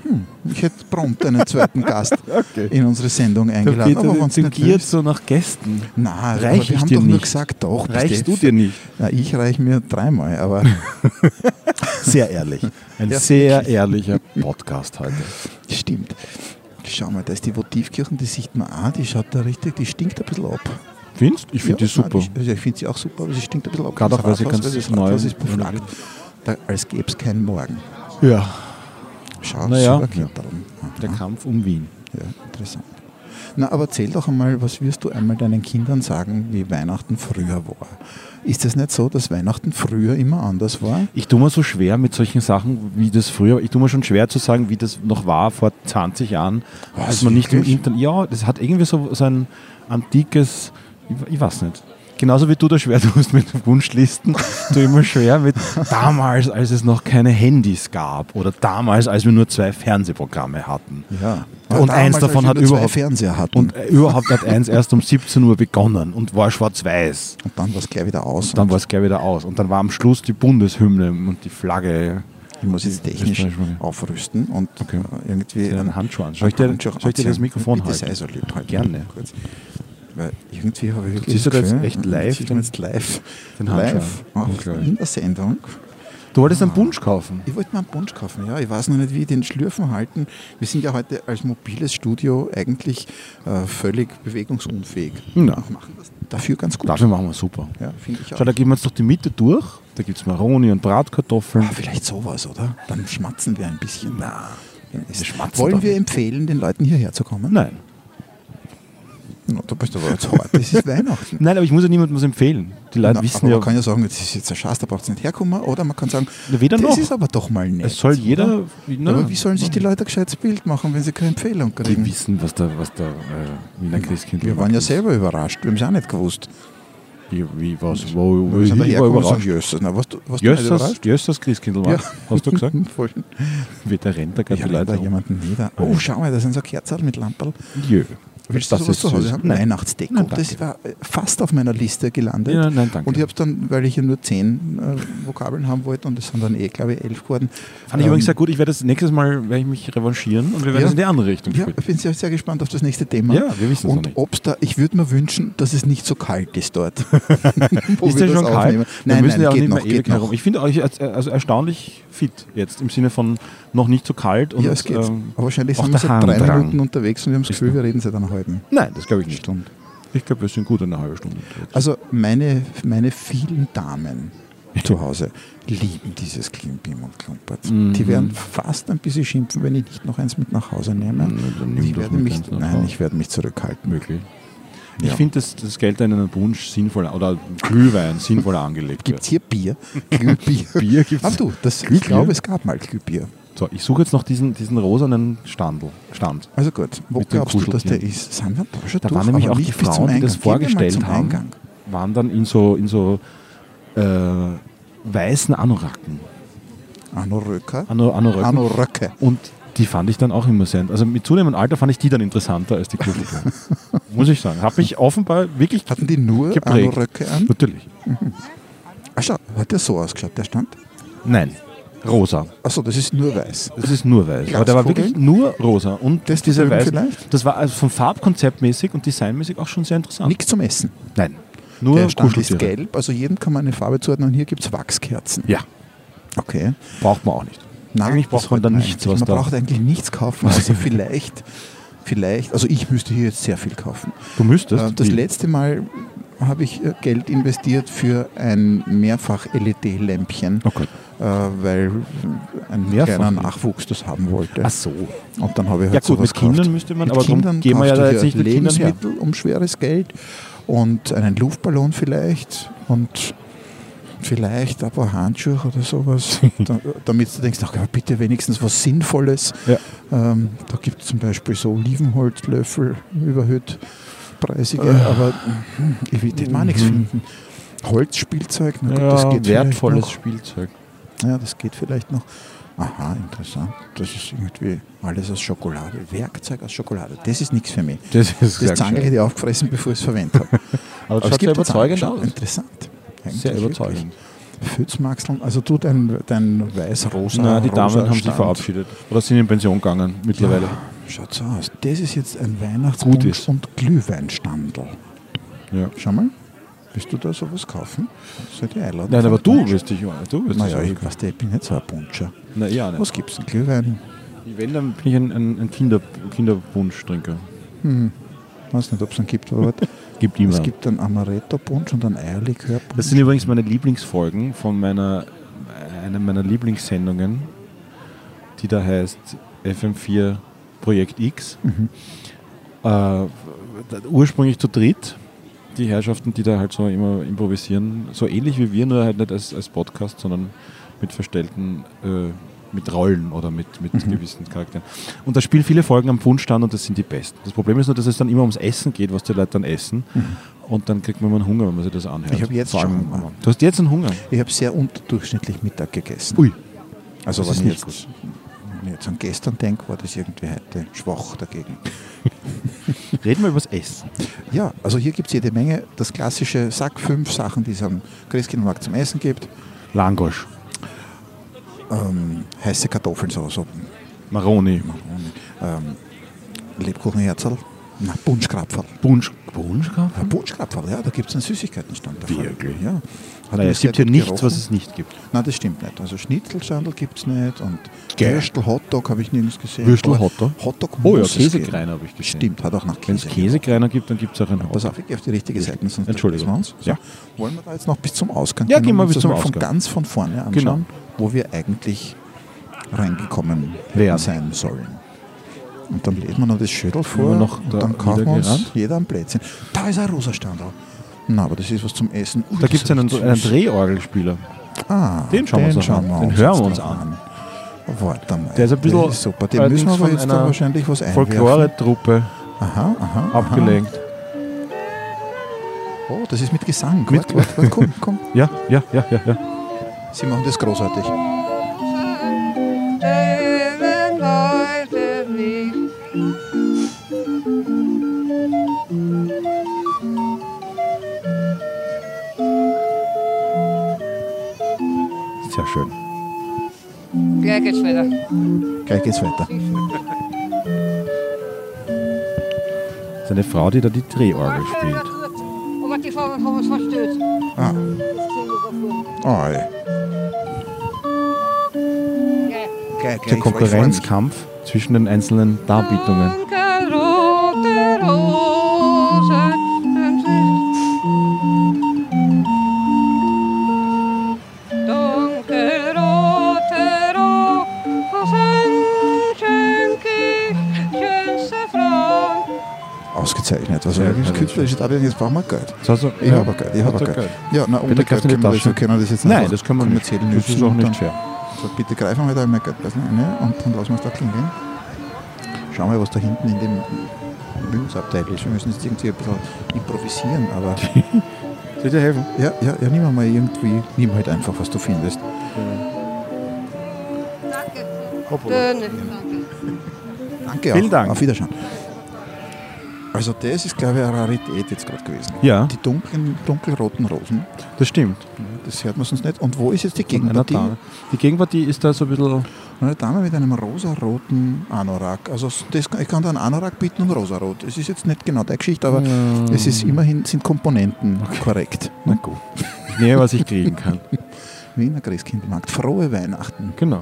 Hm, ich hätte prompt einen zweiten Gast Okay. in unsere Sendung eingeladen. Peter aber zingiert willst- so nach Gästen. Nein, Reich wir haben doch nur nicht. gesagt, doch. Reichst du dir nicht? Ja, ich reiche mir dreimal, aber sehr ehrlich. Ein Ja, sehr wirklich. ehrlicher Podcast heute. Stimmt. Schau mal, da ist die Votivkirchen, die sieht man auch, die schaut da richtig, die stinkt ein bisschen ab. Findest Ich finde Ja, die super. nein, Ich, ich finde sie auch super, aber sie stinkt ein bisschen ab. Gerade auch, weil sie ganz neu ist befragt. Da, als gäbe es keinen Morgen. Ja. Schau, Naja. super Kletterung. Der Aha. Kampf um Wien. Ja, interessant. Na, aber erzähl doch einmal, was wirst du einmal deinen Kindern sagen, wie Weihnachten früher war? Ist es nicht so, dass Weihnachten früher immer anders war? Ich tue mir so schwer mit solchen Sachen, wie das früher war. Ich tue mir schon schwer zu sagen, wie das noch war vor 20 Jahren, Was, als man nicht im wirklich? Internet. Ja, das hat irgendwie so, so ein antikes, ich, ich weiß nicht. Genauso wie du da schwer tust mit Wunschlisten, ich mir schwer mit damals, als es noch keine Handys gab oder damals, als wir nur zwei Fernsehprogramme hatten. Ja. Und Damals, eins davon hat überhaupt Fernseher hatten. und überhaupt hat eins erst um 17 Uhr begonnen und war schwarz-weiß. Und dann war es gleich wieder aus. Dann war es gleich wieder aus. Und dann war am Schluss die Bundeshymne und die Flagge Ich muss jetzt technisch aufrüsten und Okay. äh, irgendwie einen Handschuh an. Soll ich dir, soll ich dir das? Mikrofon halten? sei so lieb, halt Gerne. Kurz. Weil irgendwie habe ich wirklich Siehst du das da jetzt echt live ich den- bin jetzt live, den live auf, in der Sendung. Du wolltest einen Punsch kaufen. Ich wollte mir einen Punsch kaufen, ja. Ich weiß noch nicht, wie ich den Schlürfen halten. Wir sind ja heute als mobiles Studio eigentlich äh, völlig bewegungsunfähig. Na. Wir machen das dafür ganz gut. Dafür machen wir super. Ja, finde ich auch. Schau, da gehen wir jetzt durch die Mitte durch. Da gibt es Maroni und Bratkartoffeln. Ah, vielleicht sowas, oder? Dann schmatzen wir ein bisschen. Na, Wollen wir empfehlen, den Leuten hierher zu kommen? Nein. Na, du bist aber jetzt hart. Das ist Weihnachten. Nein, aber ich muss ja niemandem was empfehlen. Die Leute Na, wissen aber ja, man kann ja sagen, das ist jetzt ein Schatz, da braucht es nicht herkommen. Oder man kann sagen, Na, weder das noch. ist aber doch mal nett. es soll jeder. Na, aber wie sollen sich die Leute ein gescheites Bild machen, wenn sie keine Empfehlung die kriegen? wissen, was der, was der äh, Wiener Christkind Wir waren ja selber überrascht. Wir haben es auch nicht gewusst. Wie, wie was? Wo, wo, ich war überrascht. Jösses. Na, was, du- was Jössers? Jössers Christkindl war. Ja. Hast du gesagt? Voll. Wie der rennt da gerade Ich die da Leute. um. jemanden nieder. Oh, schau mal, da sind so Kerzen mit Lamperl. Jö. Willst du Das sowas ist zu Hause haben? Nein. Weihnachtsdeko. Nein, das war fast auf meiner Liste gelandet. Ja, nein, danke. Und ich habe es dann, weil ich ja nur zehn äh, Vokabeln haben wollte und es sind dann eh, glaube ich, elf geworden. Fand ich übrigens sehr gut. Ich werde das nächstes Mal werde ich mich revanchieren und wir werden Ja. es in die andere Richtung Ja, spielen. ich bin sehr, sehr gespannt auf das nächste Thema. Ja, wir wissen es Und ob es da, ich würde mir wünschen, dass es nicht so kalt ist dort. Ist das schon kalt? aufnehmen. wir Nein, müssen nein, ja geht nicht noch, mehr geht noch. herum. Ich finde euch als- also erstaunlich fit jetzt im Sinne von noch nicht so kalt und ja, es geht. ähm, Aber wahrscheinlich sind wir seit drei. Minuten unterwegs und wir haben das Gefühl, wir reden sie dann halten. nein, das glaube ich nicht. Stunde. Ich glaube, wir sind gut eine halbe Stunde. unterwegs. Also meine, meine vielen Damen zu Hause lieben dieses Klimbim und Klumpert. Mhm. Die werden fast ein bisschen schimpfen, wenn ich nicht noch eins mit nach Hause nehme. Dann nimm ich doch werde mich, nein, ich werde mich zurückhalten. möglich. Ja. Ich finde, dass das Geld in einen Wunsch sinnvoller oder Glühwein sinnvoller angelegt Gibt es hier Bier? Glühbier. Bier gibt's. Ah, du, das, ich Glühbier? glaube, es gab mal Glühbier. So, ich suche jetzt noch diesen, diesen rosanen Standel, Stand. Also gut, wo glaubst du, dass der ist? Sind wir da schon Da waren nämlich auch die Frauen, die das vorgestellt haben, Eingang. waren dann in so, in so äh, weißen Anoraken. Anoröker. Ano, Anoröcken. Anoröcke. Und die fand ich dann auch immer sehr. Also mit zunehmendem Alter fand ich die dann interessanter als die Kuscheltiere. Muss ich sagen. Hat mich offenbar wirklich Hatten die nur Geprägt. Anoröcke an? Natürlich. Ach schau, hat der so ausgeschaut, der Stand? Nein. Rosa. Achso, das ist nur weiß. Das ist nur weiß. Aber der war wirklich nur rosa. Und Das diese weiß, vielleicht? das war also vom Farbkonzeptmäßig und designmäßig auch schon sehr interessant. Nichts zum Essen. Nein. Nur der Stand ist gelb, also jedem kann man eine Farbe zuordnen und hier gibt es Wachskerzen. Ja, Okay. braucht man auch nicht. Nein, Eigentlich braucht man wollte da man nichts, was Man da- braucht eigentlich nichts kaufen. Also vielleicht, vielleicht, also ich müsste hier jetzt sehr viel kaufen. Du müsstest. Äh, Das Wie? letzte Mal habe ich äh, Geld investiert für ein Mehrfach-LED-Lämpchen, Oh Gott. Äh, weil ein Mehrfach? kleiner Nachwuchs das haben wollte. Ach so. Und dann habe ich Ja halt gut, sowas mit Kindern müsste man, Mit aber Kindern gehen wir ja da jetzt nicht mit. Lebensmittel um schweres Geld und einen Luftballon vielleicht und vielleicht ein paar Handschuhe oder sowas, da, damit du denkst, ach, bitte wenigstens was Sinnvolles. Ja. Ähm, da gibt es zum Beispiel so Olivenholzlöffel, überhöht preisige, Äh. aber ich will mal nichts finden. Holzspielzeug, na gut, Ja, das geht wertvolles Spielzeug. Ja, das geht vielleicht noch. Aha, interessant. Das ist irgendwie alles aus Schokolade. Werkzeug aus Schokolade. Das ist nichts für mich. Das ist sehr Das Zange hätte ich aufgefressen, bevor ich es verwendet habe. Aber das es schaut sehr überzeugend aus. Interessant. Sehr Eigentlich überzeugend. wirklich. Pfützmaxeln, also du dein, dein weiß-rosa. Na, die Damen haben sich verabschiedet. Oder sind in Pension gegangen mittlerweile. Ja, schaut so aus. Das ist jetzt ein ist. und Glühweinstandel. Ja. Schau mal, willst du da sowas kaufen? Soll ich einladen? Nein, aber du wirst dich du wirst Naja, ich, weiß, ich bin nicht so ein Puncher. Na ja, nicht. Was gibt's denn? Glühwein? Wenn, dann bin ich ein, ein, ein Kinder, Kinderwunschtrinker. Hm. Weiß nicht, ob es einen gibt, aber. Gibt immer. es gibt einen Amaretto-Punsch und einen Eierlikör-Punsch. Das sind übrigens meine Lieblingsfolgen von meiner, einer meiner Lieblingssendungen, die da heißt FM4 Projekt X. Mhm. Äh, ursprünglich zu dritt, die Herrschaften, die da halt so immer improvisieren, so ähnlich wie wir, nur halt nicht als, als Podcast, sondern mit verstellten, äh, mit Rollen oder mit, mit Mhm. gewissen Charakteren. Und da spielen viele Folgen am Punschstand und das sind die besten. Das Problem ist nur, dass es dann immer ums Essen geht, was die Leute dann essen. Und dann kriegt man einen Hunger, wenn man sich das anhört. Mhm. Ich hab jetzt Vor schon Hunger. Du hast jetzt einen Hunger? Ich habe sehr unterdurchschnittlich Mittag gegessen. Ui. Also das ich, nicht jetzt, wenn ich jetzt an gestern denke, war das irgendwie heute schwach dagegen. Reden wir über das Essen. Ja, also hier gibt es jede Menge. Das klassische Sack fünf Sachen, die es am Christkindlmarkt zum Essen gibt. Langosch. ähm, heiße Kartoffeln, so, so Maroni. ähm, Lebkuchenherzl, na, Bunschkrapferl. Bunsch. Bunschkopf? Ja, Bunschkrapferl, ja, da gibt es einen Süßigkeitenstand davon. Wirklich? Ja. Hat Naja, es gibt hier gut nichts, gerochen. was es nicht gibt. Nein, das stimmt nicht. Also Schnitzelschandel gibt es nicht und. Würstel, Hotdog habe ich nirgends gesehen. Würstel, Hotdog? Hotdog Oh ja. Käsekreiner habe ich gesehen. Stimmt, hat auch nach Wenn es Käse. Käsekreiner gibt, dann gibt es auch einen Pass Hotdog. auf, ich gehe auf die richtige Seite, sonst Entschuldigung. wir uns. So, Ja. Wollen wir da jetzt noch bis zum Ausgang Ja, gehen gehen wir bis zum von Ausgang. ganz von vorne anschauen, Genau. wo wir eigentlich reingekommen Werden. sein sollen. Und dann lädt man noch das Schüttel vor und da dann kaufen wir uns gerannt? jeder ein Plätzchen. Da ist ein rosa Standard. Na, aber das ist was zum Essen. Ui, Da gibt es einen, einen süß. Drehorgelspieler. Ah, Den schauen wir uns schauen an. wir Den uns hören wir uns noch an. Warte mal. Der ist ein bisschen ist super. Den müssen wir aber jetzt da wahrscheinlich was einwerfen. Folklore-Truppe Aha, aha. abgelenkt. Aha. Oh, das ist mit Gesang. Mit- warte, warte, komm, komm. Ja, ja, ja, ja, ja. Sie machen das großartig. Gleich geht's weiter. Gleich geht's weiter. Das ist eine Frau, die da die Drehorgel spielt. Aber die Frauen haben uns verstört. Ah, oh, ey. Ja. Gleich, Der Konkurrenzkampf zwischen den einzelnen Darbietungen. Ausgezeichnet. Also, Ja, das ja, künstlerische Darbietungen, jetzt brauchen wir Geld. So, so, Ich habe Geld, ich habe er Geld. Ja, na, ohne Bitte Geld können wir, das, können wir das jetzt Nein, das können wir nicht. Das ist auch nicht fair. So, bitte greifen wir da einmal Geldbörsen rein und dann lassen wir es da klingeln. Schauen wir, was da hinten in dem Münzabteil ist. Wir müssen jetzt irgendwie ein bisschen improvisieren, aber Soll dir helfen? ja, ja, ja, nimm mal irgendwie, nimm halt einfach, was du findest. Dünne. Danke Vielen auch. Dank. Auf Wiederschauen. Also das ist, glaube ich, eine Rarität jetzt gerade gewesen. Ja, Die dunklen, dunkelroten Rosen, das stimmt. das hört man sonst nicht. Und wo ist jetzt die Gegenpartie? Die Gegenpartie ist da so ein bisschen. Eine Dame mit einem rosaroten Anorak. Also das, ich kann da einen Anorak bieten und rosarot. Es ist jetzt nicht genau der Geschichte, aber es ist immerhin sind Komponenten korrekt. Na gut. Ich nehme, was ich kriegen kann. Wiener Christkindlmarkt. Frohe Weihnachten. Genau.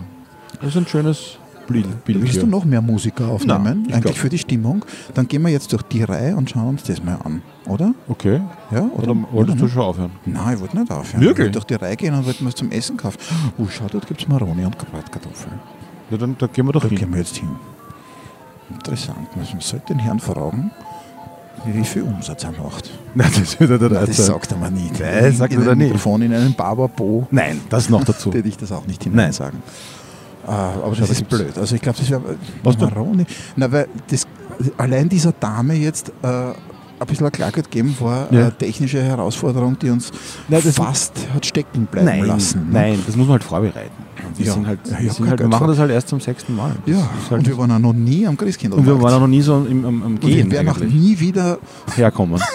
Das ist ein schönes Bild. Bild Willst du noch mehr Musiker aufnehmen? Nein, ich Eigentlich für die Stimmung. Dann gehen wir jetzt durch die Reihe und schauen uns das mal an. Oder? Okay. Ja? Oder wolltest du schon aufhören? Nein, ich wollte nicht aufhören. Wirklich? Ich wollte durch die Reihe gehen und wollte mir was zum Essen kaufen. Oh, schau, dort gibt es Maroni und Bratkartoffeln. Ja, dann da gehen wir doch Da hin. gehen wir jetzt hin. Interessant. Man sollte den Herrn fragen, wie viel Umsatz er macht. Nein, das wird er Nein, das sagt er mir nicht. Nein, sagt in er nicht. Mikrofon, in einem Barberbo, Nein, das noch dazu. würde ich das auch nicht Nein. hinein sagen. Äh, aber das da ist blöd. Also ich glaube, das wäre? Maroni. Na, weil das, allein dieser Dame jetzt äh, ein bisschen Klagert geben war Ja. eine technische Herausforderung, die uns Nein, fast hat stecken bleiben Nein, lassen. ne? nein, das muss man halt vorbereiten. Und wir, Ja. halt, Ja, halt, wir machen vor. das halt erst zum sechsten Mal. Ja, halt und wir waren auch noch nie am und Christkindlmarkt. wir waren auch noch nie so im, am, am Und Gehen wir werden auch nie wieder herkommen.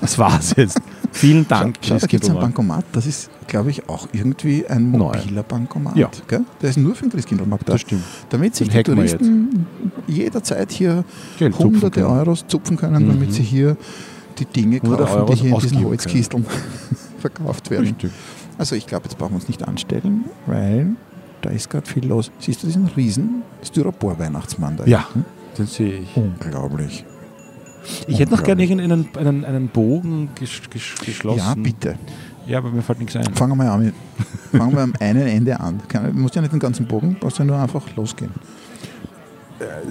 Das war's jetzt. Vielen Dank. Schau, da gibt es ein. Bankomat, das ist, glaube ich, auch irgendwie ein mobiler Bankomat. Ja. Gell? Der ist nur für den Christkindlmarkt da. Das stimmt. Damit sich die Touristen jederzeit hier Geld zupfen hunderte können. Euros zupfen können, Mhm. damit sie hier die Dinge kaufen, die Euros hier in diesen Holzkisteln verkauft werden. Richtig. Also ich glaube, jetzt brauchen wir uns nicht anstellen, weil da ist gerade viel los. Siehst du diesen riesen Styropor-Weihnachtsmann da? Ja, hinten? den sehe ich. Unglaublich. Ich hätte noch gerne Unglaublich. einen, einen, einen Bogen ges, ges, geschlossen. Ja, bitte. Ja, aber mir fällt nichts ein. Fangen wir mal an. Fangen wir am einen Ende an. Du musst ja nicht den ganzen Bogen, brauchst ja nur einfach losgehen.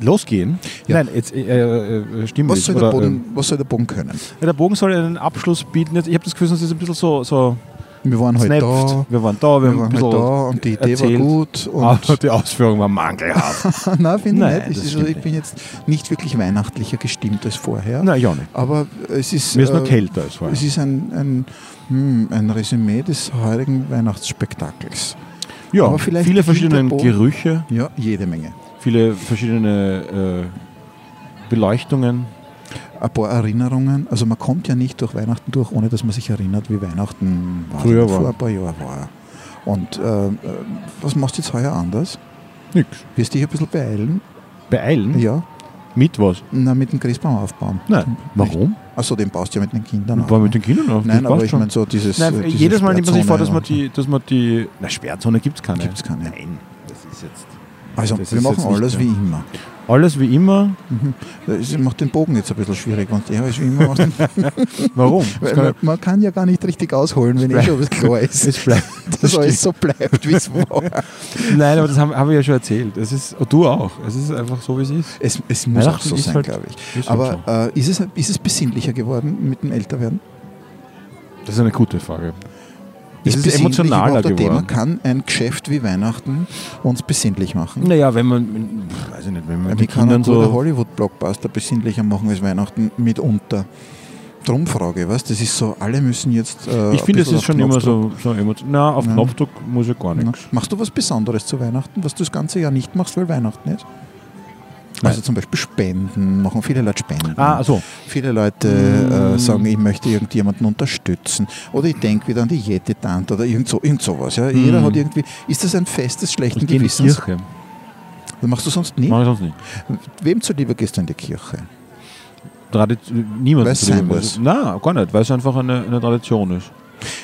Losgehen? Ja. Nein, jetzt äh, äh, stimmt Was soll, der Oder, Bogen, was soll der Bogen können? ähm, ja, der Bogen soll einen Abschluss bieten. Ich habe das Gefühl, es ist ein bisschen so, so Wir waren heute snappt. da, Wir waren da, wir, wir waren heute da und die Idee erzählt. war gut. Und aber die Ausführung war mangelhaft. Nein, finde ich nicht. Ich, stimmt ich bin jetzt nicht wirklich weihnachtlicher gestimmt als vorher. Nein, ja nicht. Aber es ist, Mir ist äh, kälter als vorher. es ist ein, ein, hm, ein Resümee des heurigen Weihnachtsspektakels. Ja, aber vielleicht viele verschiedene Gerüche, Ja, jede Menge. viele verschiedene äh, Beleuchtungen. Ein paar Erinnerungen. Also man kommt ja nicht durch Weihnachten durch, ohne dass man sich erinnert, wie Weihnachten war. Früher war. vor ein paar Jahren war. Und äh, äh, was machst du jetzt heuer anders? Nix. Wirst dich ein bisschen beeilen? Beeilen? Ja, Mit was? na, mit dem Christbaum aufbauen. Nein. Warum? Achso, den baust du ja mit den Kindern auf. war mit den Kindern auf. Nein, aber ich schon. meine so dieses. Nein, äh, diese jedes Mal nimmt man sich vor, dass man die, dass man die. Na, Sperrzone gibt es keine. Gibt's keine. Nein, das ist jetzt. Also, wir machen alles wie immer. Alles wie immer. Das macht den Bogen jetzt ein bisschen schwierig, wenn du alles wie immer machst. Warum? Das Weil man, man kann ja gar nicht richtig ausholen, wenn eh schon was klar ist. es bleibt. dass alles so bleibt, wie es war. Nein, aber das habe hab ich ja schon erzählt. Es ist, und du auch. Es ist einfach so, wie es ist. Es, es muss auch so sein, halt- glaube ich. halt Aber äh, ist, es, ist es besinnlicher geworden mit dem Älterwerden? Das ist eine gute Frage. Es ist besinnlich emotionaler überhaupt ein Thema? geworden. Kann ein Geschäft wie Weihnachten uns besinnlich machen? Naja, wenn man, weiß ich nicht, wenn man Wie mit kann ein Kindern so. Hollywood-Blockbuster besinnlicher machen als Weihnachten mitunter? Drum frage ich, was? Das ist so, alle müssen jetzt. Äh, Ich finde, bisschen ist schon immer Knopfdruck- so, so emotional. Na, auf Ja. Knopfdruck muss ja gar Ja. nichts. Machst du was Besonderes zu Weihnachten, was du das ganze Jahr nicht machst, weil Weihnachten ist? Nein. Also zum Beispiel Spenden, machen viele Leute Spenden. Ah, so. Viele Leute Mm. äh, sagen, ich möchte irgendjemanden unterstützen. Oder ich denke wieder an die Yeti-Tante oder irgend, so, irgend sowas. Ja. Jeder Mm. hat irgendwie. Ist das ein Fest des schlechten Ich gehe in die? Kirche. Das machst du sonst nie? Mach ich sonst nicht. Wem zuliebe gehst du in die Kirche? Tradi niemand Weil es sein muss. Nein, gar nicht, weil es einfach eine, eine Tradition ist.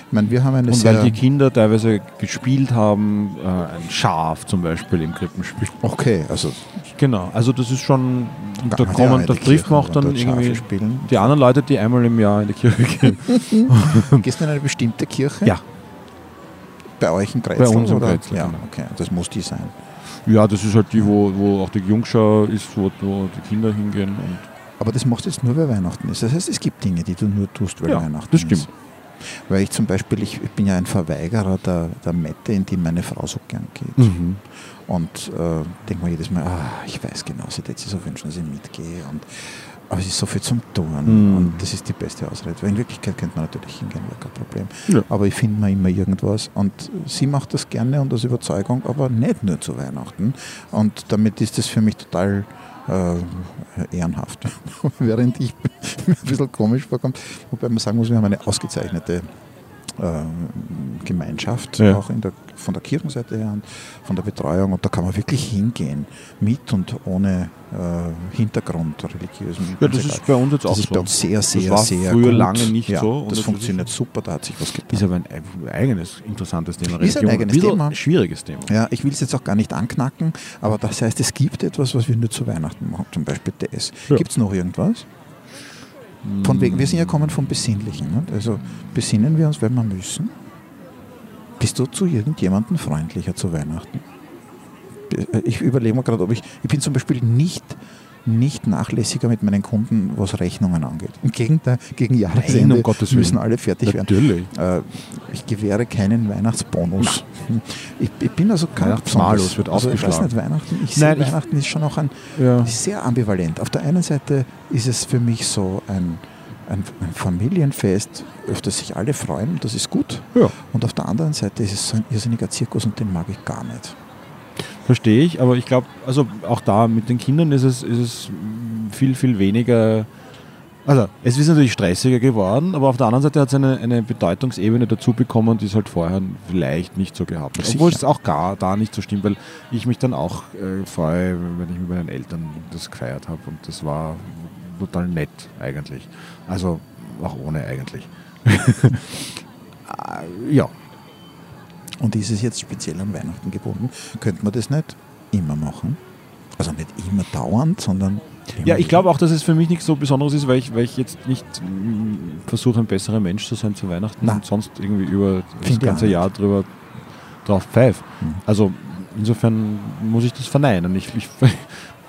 Ich meine, wir haben eine Und weil die Kinder teilweise gespielt haben, äh, ein Schaf zum Beispiel im Krippenspiel. okay, also Genau, also das ist schon, da, kommen, da trifft man auch dann irgendwie spielen. die anderen Leute, die einmal im Jahr in die Kirche gehen. Gehst du in eine bestimmte Kirche? Ja. Bei euch in Greizel? Bei uns oder? Greizel, Ja, genau. okay, das muss die sein. Ja, das ist halt die, wo, wo auch die Jungschau ist, wo, wo die Kinder hingehen. Und Aber das machst du jetzt nur, weil Weihnachten ist. Das heißt, es gibt Dinge, die du nur tust, weil Ja, Weihnachten das stimmt. ist. Weil ich zum Beispiel, ich, ich bin ja ein Verweigerer der, der Mette, in die meine Frau so gern geht. Mhm. Und äh, denke mir jedes Mal, ah, ich weiß genau, sie hätte sich so wünschen, dass ich mitgehe. Und, aber es ist so viel zum Tun Mhm. und das ist die beste Ausrede. Weil in Wirklichkeit könnte man natürlich hingehen, wäre kein Problem. Ja. Aber ich finde mir immer irgendwas. Und sie macht das gerne und aus Überzeugung, aber nicht nur zu Weihnachten. Und damit ist das für mich total äh, ehrenhaft. Während ich mir ein bisschen komisch vorkommt, wobei man sagen muss, wir haben eine ausgezeichnete äh, Gemeinschaft, Ja. auch in der, von der Kirchenseite her und von der Betreuung. Und da kann man wirklich hingehen, mit und ohne äh, Hintergrund religiös. Ja, das ist bei uns jetzt auch das ist so. bei uns sehr, sehr, war sehr früher gut. lange nicht ja, so und Das das funktioniert super, da hat sich was getan. Ist aber ein eigenes, interessantes Thema. Ist ein Religion. eigenes Thema. schwieriges Thema. Ja, ich will es jetzt auch gar nicht anknacken, aber das heißt, es gibt etwas, was wir nur zu Weihnachten machen, zum Beispiel das. Ja. Gibt es noch irgendwas? Von wegen, wir sind ja kommen vom Besinnlichen. Nicht? Also besinnen wir uns, wenn wir müssen. Bist du zu irgendjemandem freundlicher zu Weihnachten? Ich überlege mir gerade, ob ich. Ich bin zum Beispiel nicht, nicht nachlässiger mit meinen Kunden, was Rechnungen angeht. Im Gegenteil, gegen Jahresende um Gottes Willen. müssen alle fertig werden. Natürlich. Äh, ich gewähre keinen Weihnachtsbonus. Ich, ich bin also kein Weihnachtsmalus wird also ich weiß nicht, Weihnachten, ich Nein, sehe, ich- Weihnachten ist schon auch ein, Ja. sehr ambivalent. Auf der einen Seite ist es für mich so ein, ein, ein Familienfest, auf das sich alle freuen, das ist gut. Ja. Und auf der anderen Seite ist es so ein irrsinniger Zirkus und den mag ich gar nicht. Verstehe ich, aber ich glaube, also auch da mit den Kindern ist es, ist es viel, viel weniger. Also, es ist natürlich stressiger geworden, aber auf der anderen Seite hat es eine, eine Bedeutungsebene dazu bekommen, die es halt vorher vielleicht nicht so gehabt hat. Sicher. Obwohl es auch gar da nicht so stimmt, weil ich mich dann auch äh, freue, wenn ich mit meinen Eltern das gefeiert habe und das war total nett eigentlich. Also auch ohne eigentlich. Äh, ja, Und ist es jetzt speziell an Weihnachten gebunden? Könnte man das nicht immer machen? Also nicht immer dauernd, sondern. immer Ja, ich glaube auch, dass es für mich nichts so Besonderes ist, weil ich, weil ich jetzt nicht mm, versuche, ein besserer Mensch zu sein zu Weihnachten Na. und sonst irgendwie über das Find ich ganze Jahr drüber drauf pfeif. Mhm. Also insofern muss ich das verneinen. Ich, ich,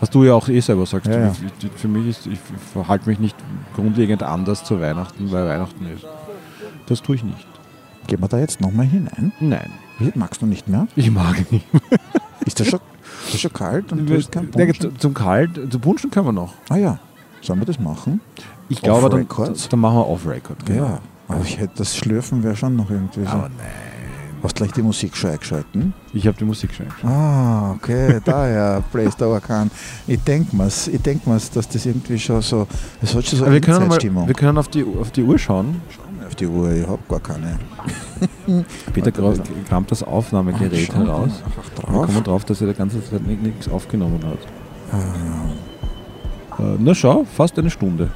was du ja auch eh selber sagst, Ja, ja. Ich, für mich ist, ich verhalte mich nicht grundlegend anders zu Weihnachten, weil Weihnachten ist. Das tue ich nicht. Gehen wir da jetzt nochmal hinein? Nein, Wie, magst du nicht mehr? ich mag nicht. Ist das schon, ist das schon kalt und du hast keinen Ja, Punsch? zu- zum Kalt, zu Punschen können wir noch. Ah ja, sollen wir das machen? Ich glaube, dann, dann machen wir Off-Record. genau. Ja. Aber ich hätte das Schlürfen wäre schon noch irgendwie so. Aber nein. Hast gleich die Musik schon eingeschalten? Ich habe die Musik schon eingeschaltet. Ah, okay, daher, Place the Orkan. Ich denke mir's, ich denk mir's, dass das irgendwie schon so, es hat schon so Aber wir eine können, mal, wir können auf, die, auf die Uhr schauen. Schauen wir auf die Uhr, ich habe gar keine. Peter kramt das Aufnahmegerät Ach, schau, heraus. Da drauf. kommen wir drauf, dass er die ganze Zeit ni- nichts aufgenommen hat. Äh, na schau, fast eine Stunde.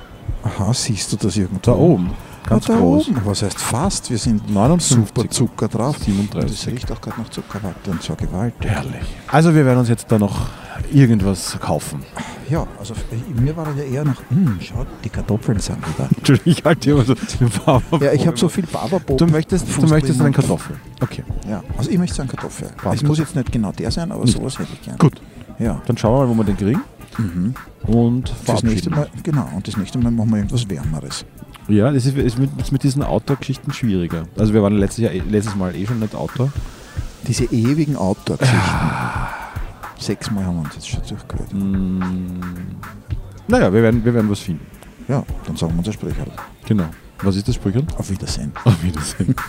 Aha, siehst du das irgendwo? Da oben, ganz da groß. Oben. Was heißt fast? Wir sind 59, super Zucker drauf. Und 37. es riecht auch gerade nach Zuckerwatte und so gewaltig. Herrlich. Also wir werden uns jetzt da noch irgendwas kaufen. Ja, also mir war ja eher nach, hm, schau, die Kartoffeln sind wieder. Entschuldigung, ich halte immer so. Ja, ich habe so viel Barberbob. Du möchtest, du möchtest einen Kartoffel. Okay, Ja, also ich möchte einen Kartoffel. Passt. Es muss jetzt nicht genau der sein, aber sowas hätte ich gern. gut. Ja. Dann schauen wir mal, wo wir den kriegen. Und Das nächste. Mal, genau, und das nächste Mal machen wir irgendwas Wärmeres. Ja, das ist, ist, mit, ist mit diesen Outdoor-Geschichten schwieriger. Also wir waren letztes, Jahr, eh- letztes Mal eh schon nicht Outdoor. Diese ewigen Outdoor-Geschichten. Sechsmal haben wir uns jetzt schon durchgehört. Naja, wir werden, wir werden was finden. Ja, dann sagen wir unser Sprecher. Genau. Was ist das Sprüchern? Auf Wiedersehen. Auf Wiedersehen.